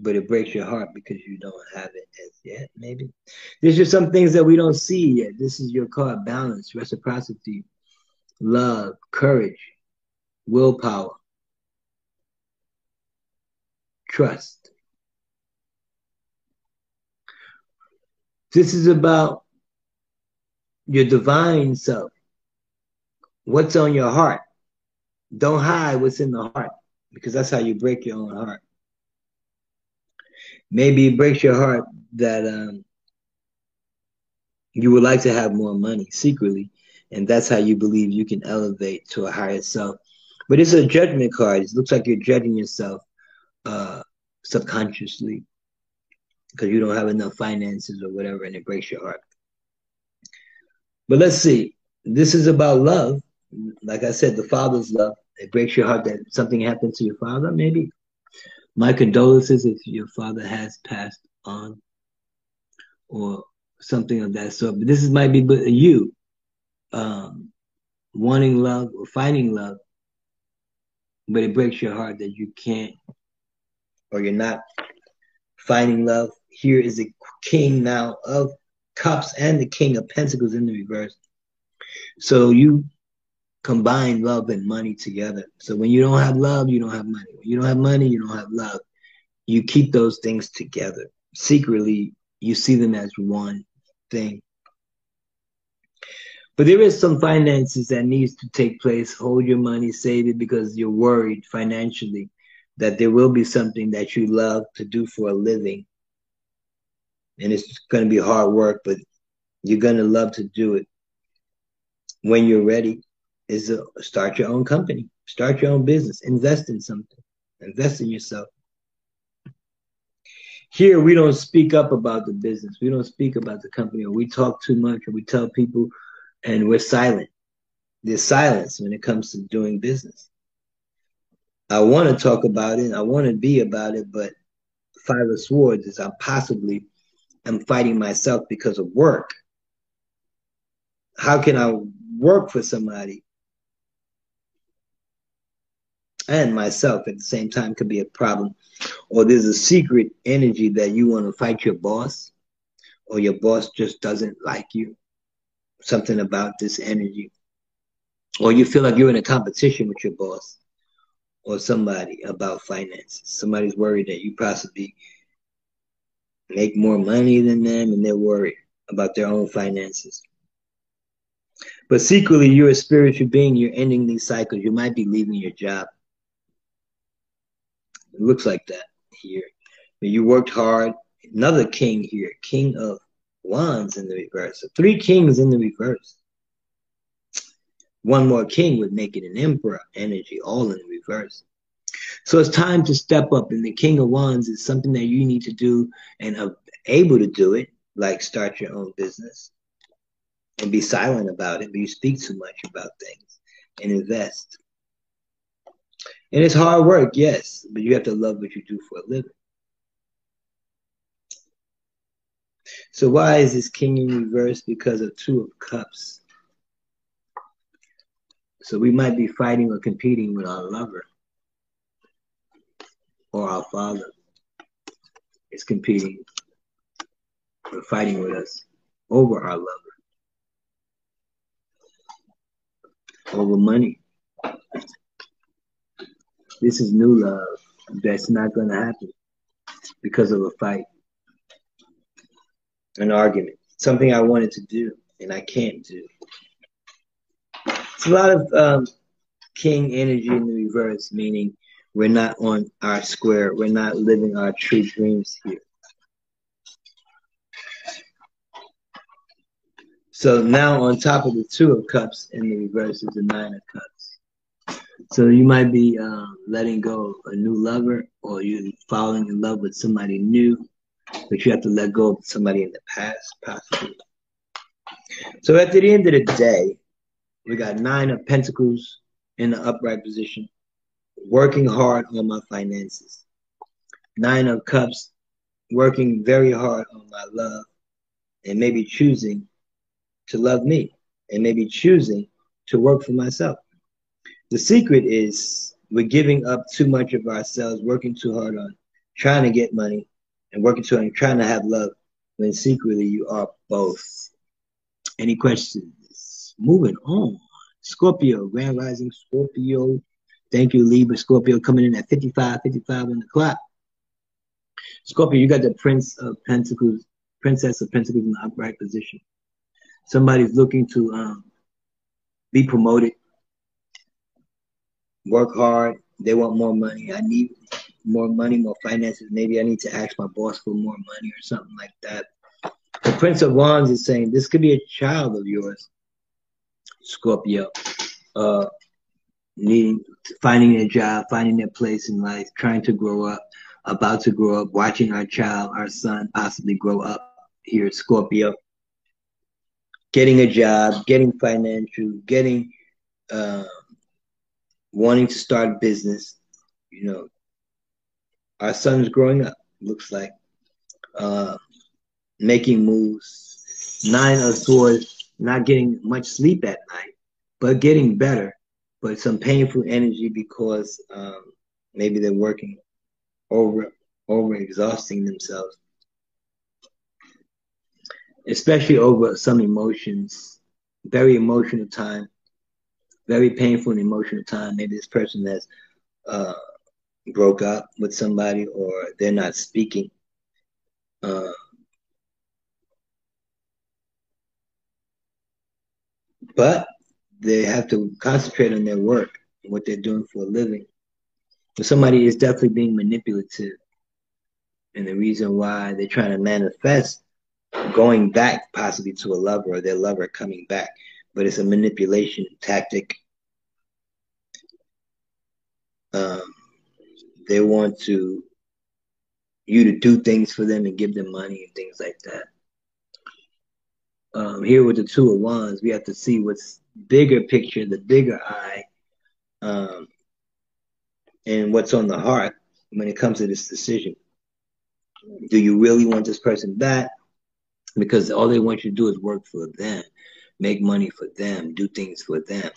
but it breaks your heart because you don't have it as yet, maybe. There's just some things that we don't see yet. This is your card balance, reciprocity, love, courage, willpower, trust. This is about your divine self. What's on your heart? Don't hide what's in the heart because that's how you break your own heart maybe it breaks your heart that um, you would like to have more money secretly, and that's how you believe you can elevate to a higher self. But it's a judgment card. It looks like you're judging yourself uh, subconsciously because you don't have enough finances or whatever, and it breaks your heart. But let's see. This is about love. Like I said, the father's love. It breaks your heart that something happened to your father, maybe my condolences if your father has passed on or something of that sort. But this is might be you um, wanting love or finding love, but it breaks your heart that you can't or you're not finding love. Here is the king now of cups and the king of pentacles in the reverse. So you combine love and money together. So when you don't have love, you don't have money. When you don't have money, you don't have love. You keep those things together. Secretly, you see them as one thing. But there is some finances that needs to take place. Hold your money, save it because you're worried financially that there will be something that you love to do for a living. And it's going to be hard work, but you're going to love to do it when you're ready is to start your own company, start your own business, invest in something, invest in yourself. Here, we don't speak up about the business. We don't speak about the company, or we talk too much, or we tell people, and we're silent. There's silence when it comes to doing business. I want to talk about it. I want to be about it, but Five of Swords is I'm possibly am fighting myself because of work. How can I work for somebody and myself at the same time could be a problem. Or there's a secret energy that you want to fight your boss. or your boss just doesn't like you. Something about this energy. Or you feel like you're in a competition with your boss or somebody about finances. Somebody's worried that you possibly make more money than them and they're worried about their own finances. But secretly, you're a spiritual being. You're ending these cycles. You might be leaving your job. It looks like that here. You worked hard. Another king here, king of wands in the reverse. So three kings in the reverse. One more king would make it an emperor energy, all in the reverse. So it's time to step up, and the King of Wands is something that you need to do and are able to do it, like start your own business and be silent about it, but you speak too much about things and invest. And it's hard work, yes, but you have to love what you do for a living. So why is this king in reverse? Because of two of cups. So we might be fighting or competing with our lover or our father is competing or fighting with us over our lover, over money. This is new love that's not going to happen because of a fight, an argument, something I wanted to do and I can't do. It's a lot of um, king energy in the reverse, meaning we're not on our square. We're not living our true dreams here. So now on top of the two of cups in the reverse is the nine of cups. So you might be um, letting go a new lover or you falling in love with somebody new, but you have to let go of somebody in the past, possibly. So at the end of the day, we got nine of pentacles in the upright position working hard on my finances. Nine of Cups, working very hard on my love and maybe choosing to love me and maybe choosing to work for myself. The secret is we're giving up too much of ourselves, working too hard on trying to get money and working too hard and trying to have love when secretly you are both. Any questions? Moving on. Scorpio, Grand Rising Scorpio Thank you, Libra Scorpio, coming in at 55, 55 on the clock. Scorpio, you got the Prince of Pentacles, Princess of Pentacles in the upright position. Somebody's looking to um, be promoted, work hard. They want more money. I need more money, more finances. Maybe I need to ask my boss for more money or something like that. The Prince of Wands is saying this could be a child of yours, Scorpio. Uh, needing finding a job, finding their place in life, trying to grow up, about to grow up, watching our child, our son possibly grow up here at Scorpio, getting a job, getting financial, getting uh, wanting to start a business. You know, our son's growing up. Looks like uh, making moves. Nine of Swords, not getting much sleep at night, but getting better but some painful energy because um, maybe they're working over over exhausting themselves, especially over some emotions. Very emotional time, very painful and emotional time. Maybe this person has uh, broke up with somebody or they're not speaking. Uh, but they have to concentrate on their work and what they're doing for a living. But somebody is definitely being manipulative. And the reason why they're trying to manifest going back possibly to a lover or their lover coming back. But it's a manipulation tactic. Um, they want to you to do things for them and give them money and things like that. Um, here with the two of wands, we have to see what's bigger picture, the bigger eye, um, and what's on the heart when it comes to this decision. Do you really want this person back? Because all they want you to do is work for them, make money for them, do things for them.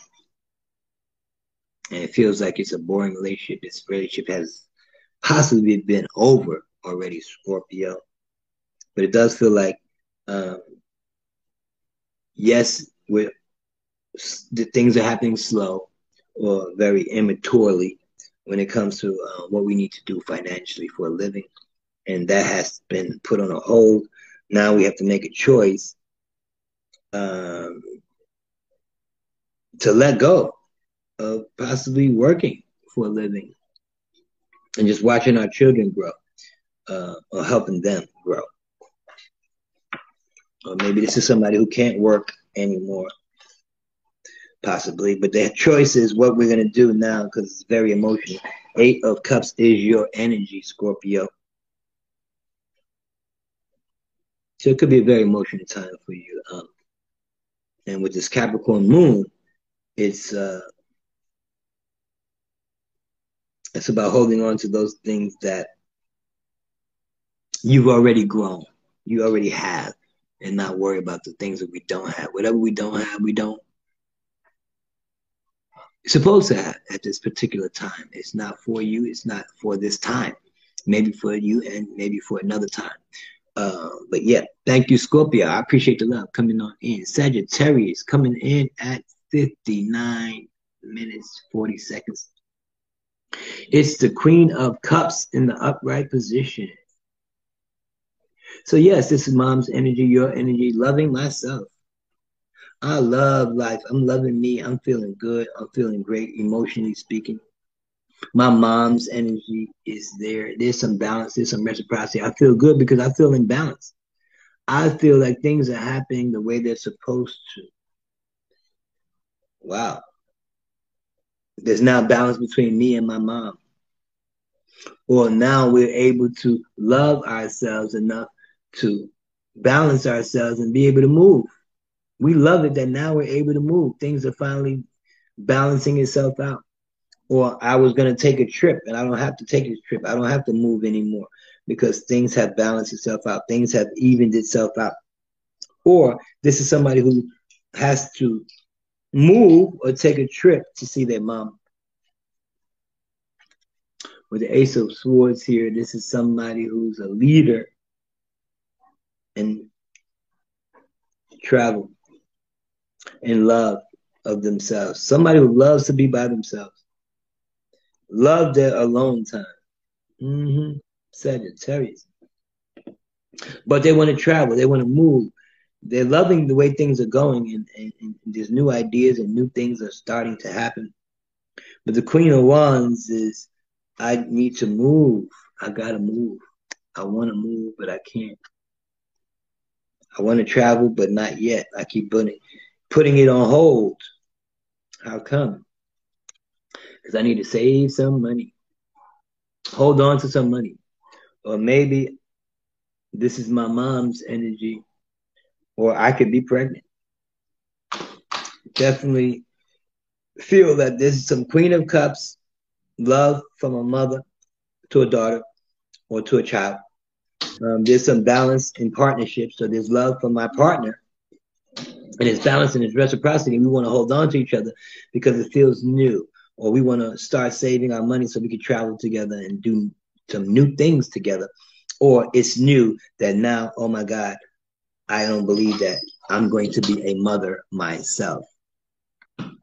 And it feels like it's a boring relationship. This relationship has possibly been over already, Scorpio. But it does feel like Um, yes, with the things are happening slow or very immaturely when it comes to uh, what we need to do financially for a living, and that has been put on a hold. Now we have to make a choice um, to let go of possibly working for a living and just watching our children grow uh, or helping them grow. Or maybe this is somebody who can't work anymore, possibly, but their choice is what we're going to do now because it's very emotional. Eight of Cups is your energy, Scorpio. So it could be a very emotional time for you. Um, and with this Capricorn moon, it's uh, it's about holding on to those things that you've already grown, you already have, and not worry about the things that we don't have. Whatever we don't have, we don't supposed to have at this particular time. It's not for you. It's not for this time. Maybe for you and maybe for another time. Uh, but yeah, thank you, Scorpio. I appreciate the love coming on in. Sagittarius coming in at 59 minutes, 40 seconds. It's the Queen of Cups in the upright position. So, yes, this is mom's energy, your energy, loving myself. I love life. I'm loving me. I'm feeling good. I'm feeling great, emotionally speaking. My mom's energy is there. There's some balance. There's some reciprocity. I feel good because I feel in balance. I feel like things are happening the way they're supposed to. Wow. There's now balance between me and my mom. Or now we're able to love ourselves enough to balance ourselves and be able to move. We love it that now we're able to move. Things are finally balancing itself out. Or I was going to take a trip and I don't have to take a trip. I don't have to move anymore because things have balanced itself out. Things have evened itself out. Or this is somebody who has to move or take a trip to see their mom. With the Ace of Swords here, this is somebody who's a leader and travel and love of themselves. Somebody who loves to be by themselves. Love their alone time. Mm-hmm. Sagittarius. But they want to travel. They want to move. They're loving the way things are going, and, and, and there's new ideas and new things are starting to happen. But the Queen of Wands is, I need to move. I gotta move. I want to move, but I can't. I want to travel, but not yet. I keep putting putting it on hold. How come? Because I need to save some money. Hold on to some money. Or maybe this is my mom's energy, or I could be pregnant. Definitely feel that there's some Queen of Cups love from a mother to a daughter or to a child. Um, there's some balance in partnerships. So there's love from my partner and it's balance and it's reciprocity. We want to hold on to each other because it feels new, or we want to start saving our money so we can travel together and do some new things together. Or it's new that now, oh my God, I don't believe that I'm going to be a mother myself.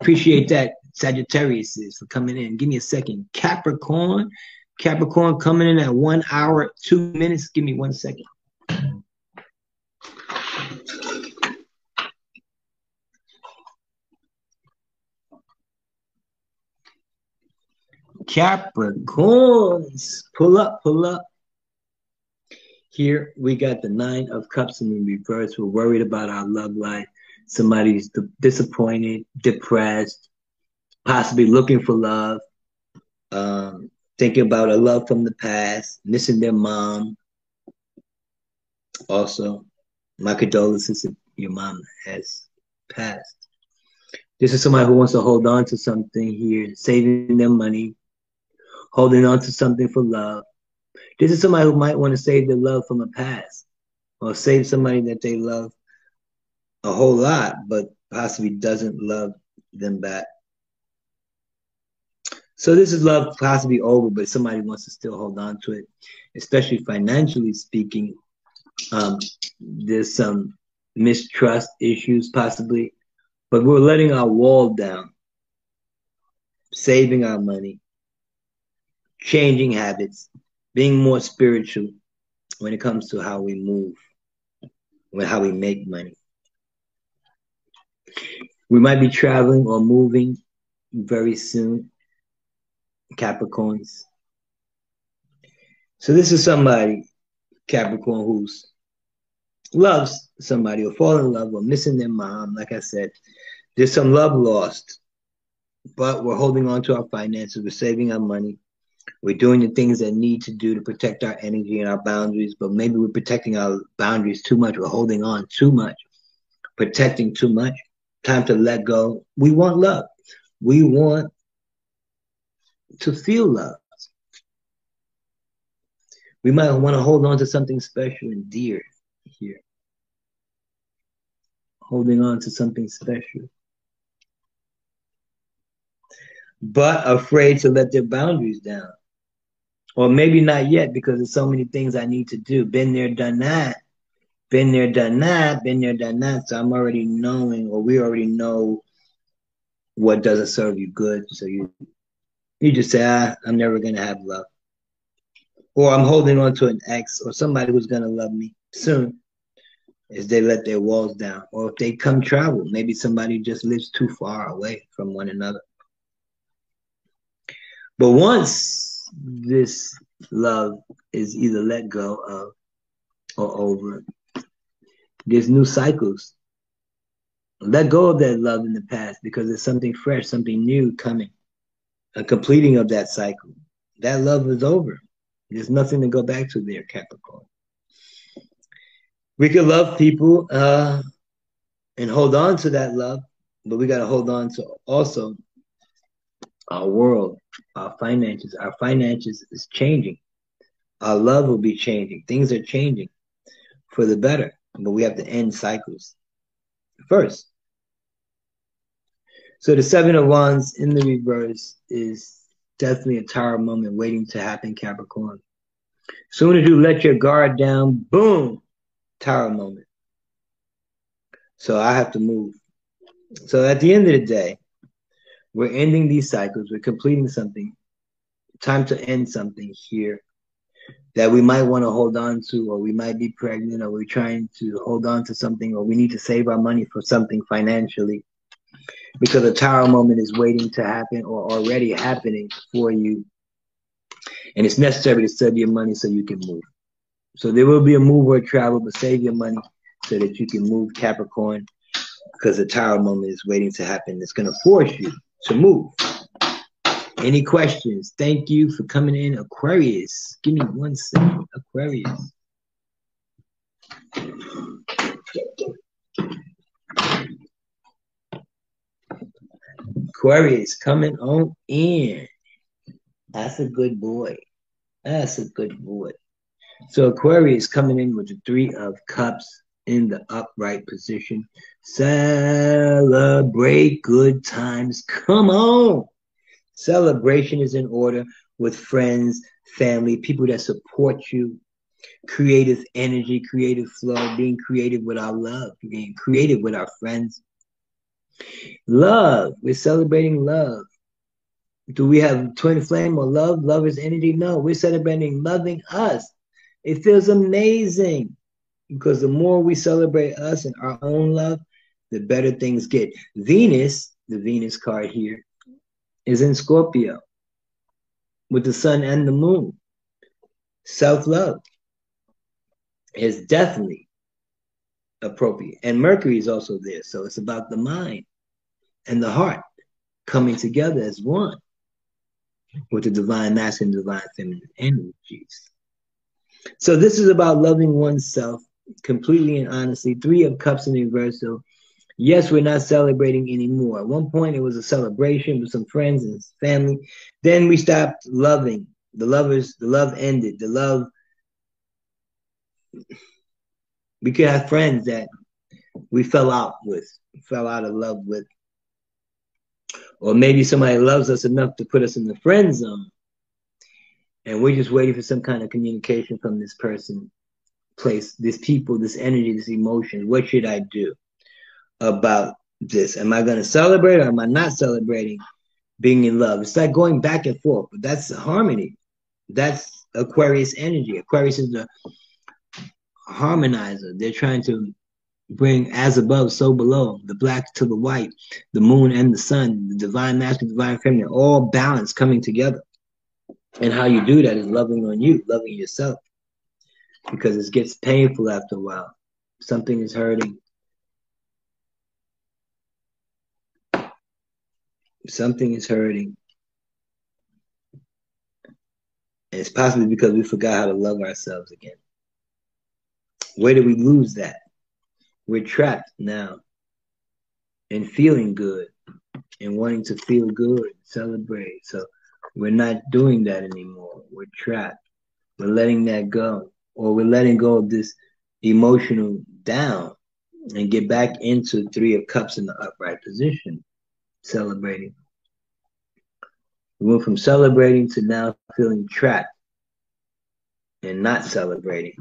Appreciate that, Sagittarius, for coming in. Give me a second. Capricorn, Capricorn coming in at one hour, two minutes. Give me one second. Capricorns, pull up, pull up. Here we got the Nine of Cups in reverse. We're worried about our love life. Somebody's disappointed, depressed, possibly looking for love, um, thinking about a love from the past, missing their mom. Also, my condolences if your mom has passed. This is somebody who wants to hold on to something here, saving their money, holding on to something for love. This is somebody who might want to save their love from the past or save somebody that they love a whole lot, but possibly doesn't love them back. So this is love possibly over, but somebody wants to still hold on to it, especially financially speaking. Um, there's some mistrust issues possibly, but we're letting our wall down, saving our money, changing habits, being more spiritual when it comes to how we move, how we make money. We might be traveling or moving very soon, Capricorns. So this is somebody, Capricorn, who's loves somebody or fall in love or missing their mom. Like I said, there's some love lost, but we're holding on to our finances. We're saving our money. We're doing the things that need to do to protect our energy and our boundaries, but maybe we're protecting our boundaries too much. We're holding on too much, protecting too much. Time to let go. We want love. We want to feel love. We might want to hold on to something special and dear here. Holding on to something special. But afraid to let their boundaries down. Or maybe not yet because there's so many things I need to do. Been there, done that. Been there, done that. Been there, done that. So I'm already knowing, or we already know what doesn't serve you good. So you you just say, ah, I'm never gonna have love. Or I'm holding on to an ex or somebody who's gonna love me soon as they let their walls down. Or if they come travel, maybe somebody just lives too far away from one another. But once this love is either let go of or over, there's new cycles let go of that love in the past because there's something fresh, something new coming, a completing of that cycle. That love is over. There's nothing to go back to there, Capricorn. We can love people uh, and hold on to that love, but we got to hold on to also our world, our finances. Our finances is changing. Our love will be changing. Things are changing for the better, but we have to end cycles first. So the seven of wands in the reverse is definitely a tower moment waiting to happen, Capricorn. Soon as you let your guard down, boom, tower moment. So I have to move. So at the end of the day, we're ending these cycles. We're completing something. Time to end something here that we might want to hold on to, or we might be pregnant, or we're trying to hold on to something, or we need to save our money for something financially because a tower moment is waiting to happen or already happening for you. And it's necessary to save your money so you can move. So there will be a move or travel, but save your money so that you can move Capricorn because the tower moment is waiting to happen. It's going to force you to move. Any questions? Thank you for coming in, Aquarius. Give me one second, Aquarius. Aquarius coming on in. That's a good boy. That's a good boy. So Aquarius coming in with the three of cups in the upright position. Celebrate good times. Come on. Celebration is in order with friends, family, people that support you. Creative energy, creative flow, being creative with our love, being creative with our friends, Love. We're celebrating love. Do we have twin flame or love? Love is energy? No, we're celebrating loving us. It feels amazing because the more we celebrate us and our own love, the better things get. Venus, the Venus card here, is in Scorpio with the sun and the moon. Self love is definitely appropriate. And Mercury is also there. So it's about the mind and the heart coming together as one with the divine masculine, divine feminine energies. So this is about loving oneself completely and honestly. Three of cups in reverse. So yes, we're not celebrating anymore. At one point it was a celebration with some friends and family. Then we stopped loving. The lovers, the love ended. The love we could have friends that we fell out with, fell out of love with or maybe somebody loves us enough to put us in the friend zone. And we're just waiting for some kind of communication from this person place, this people, this energy, this emotion. What should I do about this? Am I going to celebrate or am I not celebrating being in love? It's like going back and forth, but that's harmony. That's Aquarius energy. Aquarius is the harmonizer. They're trying to bring as above, so below, the black to the white, the moon and the sun, the divine masculine, divine feminine, all balance coming together. And how you do that is loving on you, loving yourself. Because it gets painful after a while. Something is hurting. Something is hurting. And it's possibly because we forgot how to love ourselves again. Where did we lose that? We're trapped now in feeling good and wanting to feel good, and celebrate. So we're not doing that anymore. We're trapped. We're letting that go, or we're letting go of this emotional down and get back into Three of Cups in the upright position, celebrating. We went from celebrating to now feeling trapped and not celebrating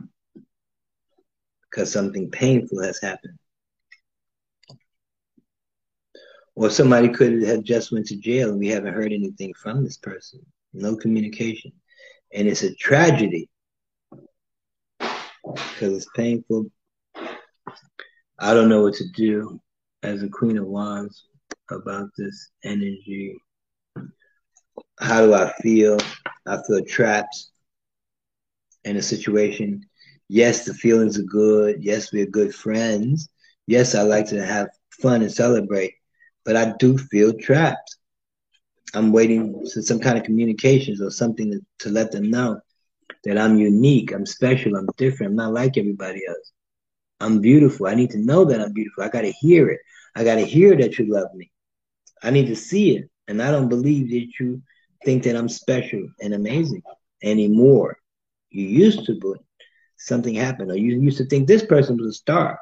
because something painful has happened. Or somebody could have just went to jail and we haven't heard anything from this person. No communication. And it's a tragedy because it's painful. I don't know what to do as a Queen of Wands about this energy. How do I feel? I feel trapped in a situation yes, the feelings are good. Yes, we're good friends. Yes, I like to have fun and celebrate, but I do feel trapped. I'm waiting for some kind of communications or something to, to let them know that I'm unique, I'm special, I'm different, I'm not like everybody else. I'm beautiful. I need to know that I'm beautiful. I got to hear it. I got to hear that you love me. I need to see it. And I don't believe that you think that I'm special and amazing anymore. You used to, but something happened, or you used to think this person was a star.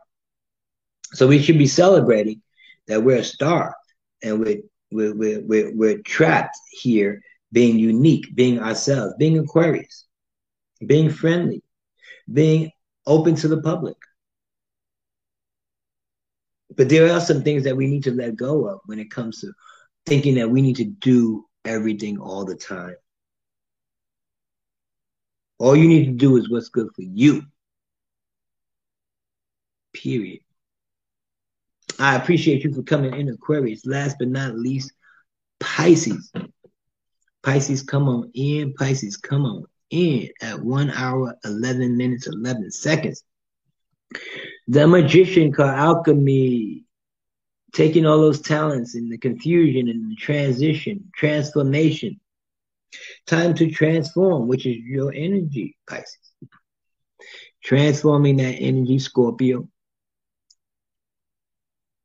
So we should be celebrating that we're a star and we're, we're, we're, we're, we're trapped here being unique, being ourselves, being Aquarius, being friendly, being open to the public. But there are some things that we need to let go of when it comes to thinking that we need to do everything all the time. All you need to do is what's good for you. Period. I appreciate you for coming in, Aquarius. Last but not least, Pisces. Pisces, come on in. Pisces, come on in at one hour, 11 minutes, 11 seconds. The magician called alchemy, taking all those talents and the confusion and the transition, transformation, Time to transform, which is your energy, Pisces. Transforming that energy, Scorpio,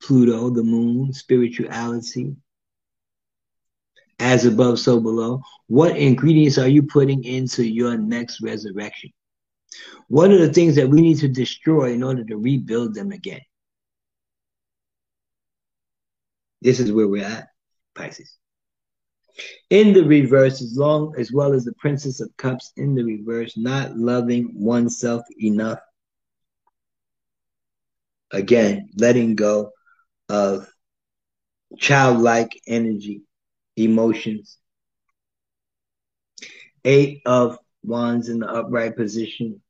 Pluto, the moon, spirituality, as above, so below. What ingredients are you putting into your next resurrection? What are the things that we need to destroy in order to rebuild them again? This is where we're at, Pisces in the reverse, as long as well as the Princess of Cups in the reverse, not loving oneself enough. Again, letting go of childlike energy, emotions. Eight of Wands in the upright position,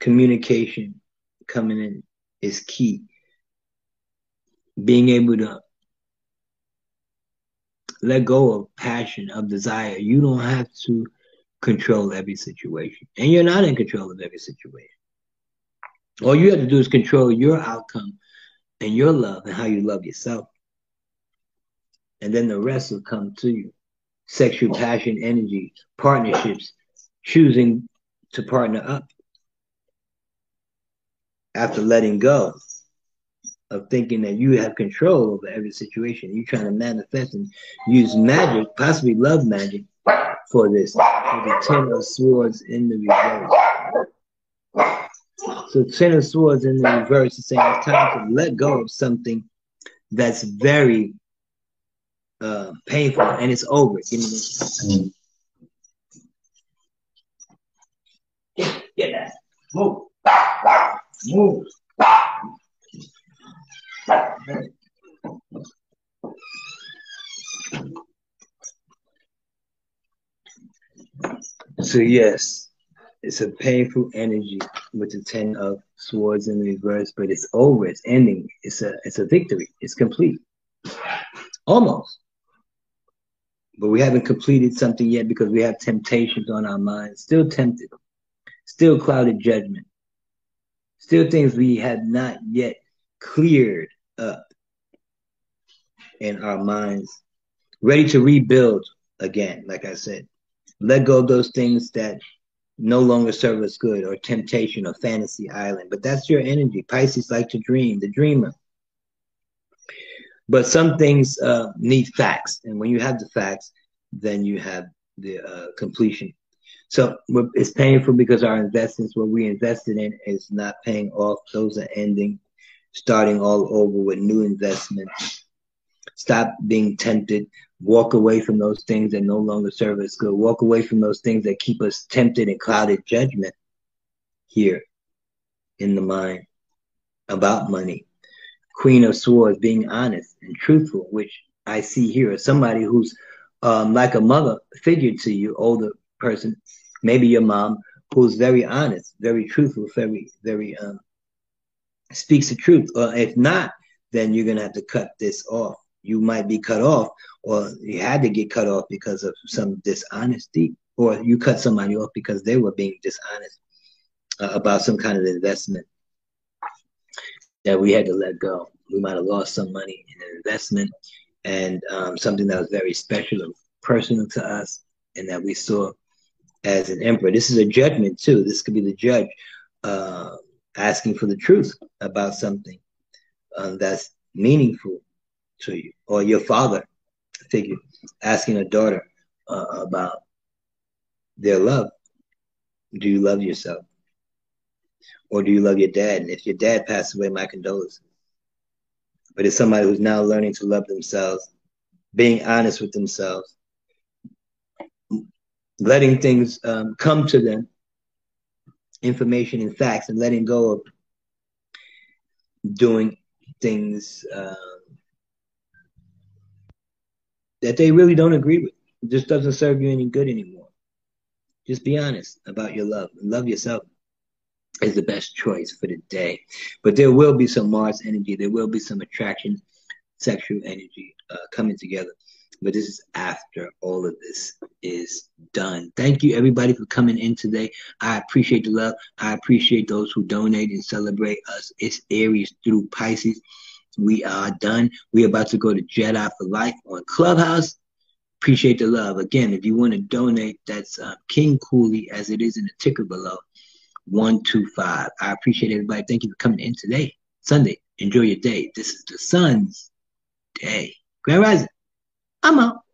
communication coming in is key. Being able to let go of passion, of desire. You don't have to control every situation. And you're not in control of every situation. All you have to do is control your outcome and your love and how you love yourself. And then the rest will come to you. Sexual passion, energy, partnerships, choosing to partner up after letting go of thinking that you have control over every situation. You're trying to manifest and use magic, possibly love magic, for this. For the Ten of Swords in the reverse. So Ten of Swords in the reverse is saying it's time to let go of something that's very uh, painful and it's over. Give me this. Get, get that. Move. Move. So yes, it's a painful energy with the ten of swords in reverse, but it's over. It's ending. It's a it's a victory. It's complete. Almost. But we haven't completed something yet because we have temptations on our minds. Still tempted. Still clouded judgment. Still things we have not yet cleared up in our minds. Ready to rebuild again, like I said. Let go of those things that no longer serve us good or temptation or fantasy island. But that's your energy. Pisces like to dream, the dreamer. But some things uh, need facts. And when you have the facts, then you have the uh, completion. So it's painful because our investments, what we invested in, is not paying off. Those are ending, starting all over with new investments. Stop being tempted. Walk away from those things that no longer serve us good. Walk away from those things that keep us tempted and clouded judgment here in the mind about money. Queen of Swords, being honest and truthful, which I see here as somebody who's um, like a mother figure to you, older person, maybe your mom, who's very honest, very truthful, very, very um, speaks the truth. Or if not, then you're gonna have to cut this off you might be cut off or you had to get cut off because of some dishonesty or you cut somebody off because they were being dishonest uh, about some kind of investment that we had to let go we might have lost some money in an investment and um, something that was very special and personal to us and that we saw as an emperor this is a judgment too this could be the judge uh, asking for the truth about something um, that's meaningful to you, or your father figure asking a daughter uh, about their love. Do you love yourself? Or do you love your dad? And if your dad passed away, my condolences. But it's somebody who's now learning to love themselves, being honest with themselves, letting things um, come to them, information and facts, and letting go of doing things. Um, that they really don't agree with. It just doesn't serve you any good anymore. Just be honest about your love. Love yourself is the best choice for the day. But there will be some Mars energy. There will be some attraction, sexual energy uh, coming together. But this is after all of this is done. Thank you, everybody, for coming in today. I appreciate the love. I appreciate those who donate and celebrate us. It's Aries through Pisces. We are done. We're about to go to Jedi for Life on Clubhouse. Appreciate the love. Again, if you want to donate, that's uh, King Cooley, as it is in the ticker below, 125. I appreciate everybody. Thank you for coming in today, Sunday. Enjoy your day. This is the sun's day. Grand Rising. I'm out.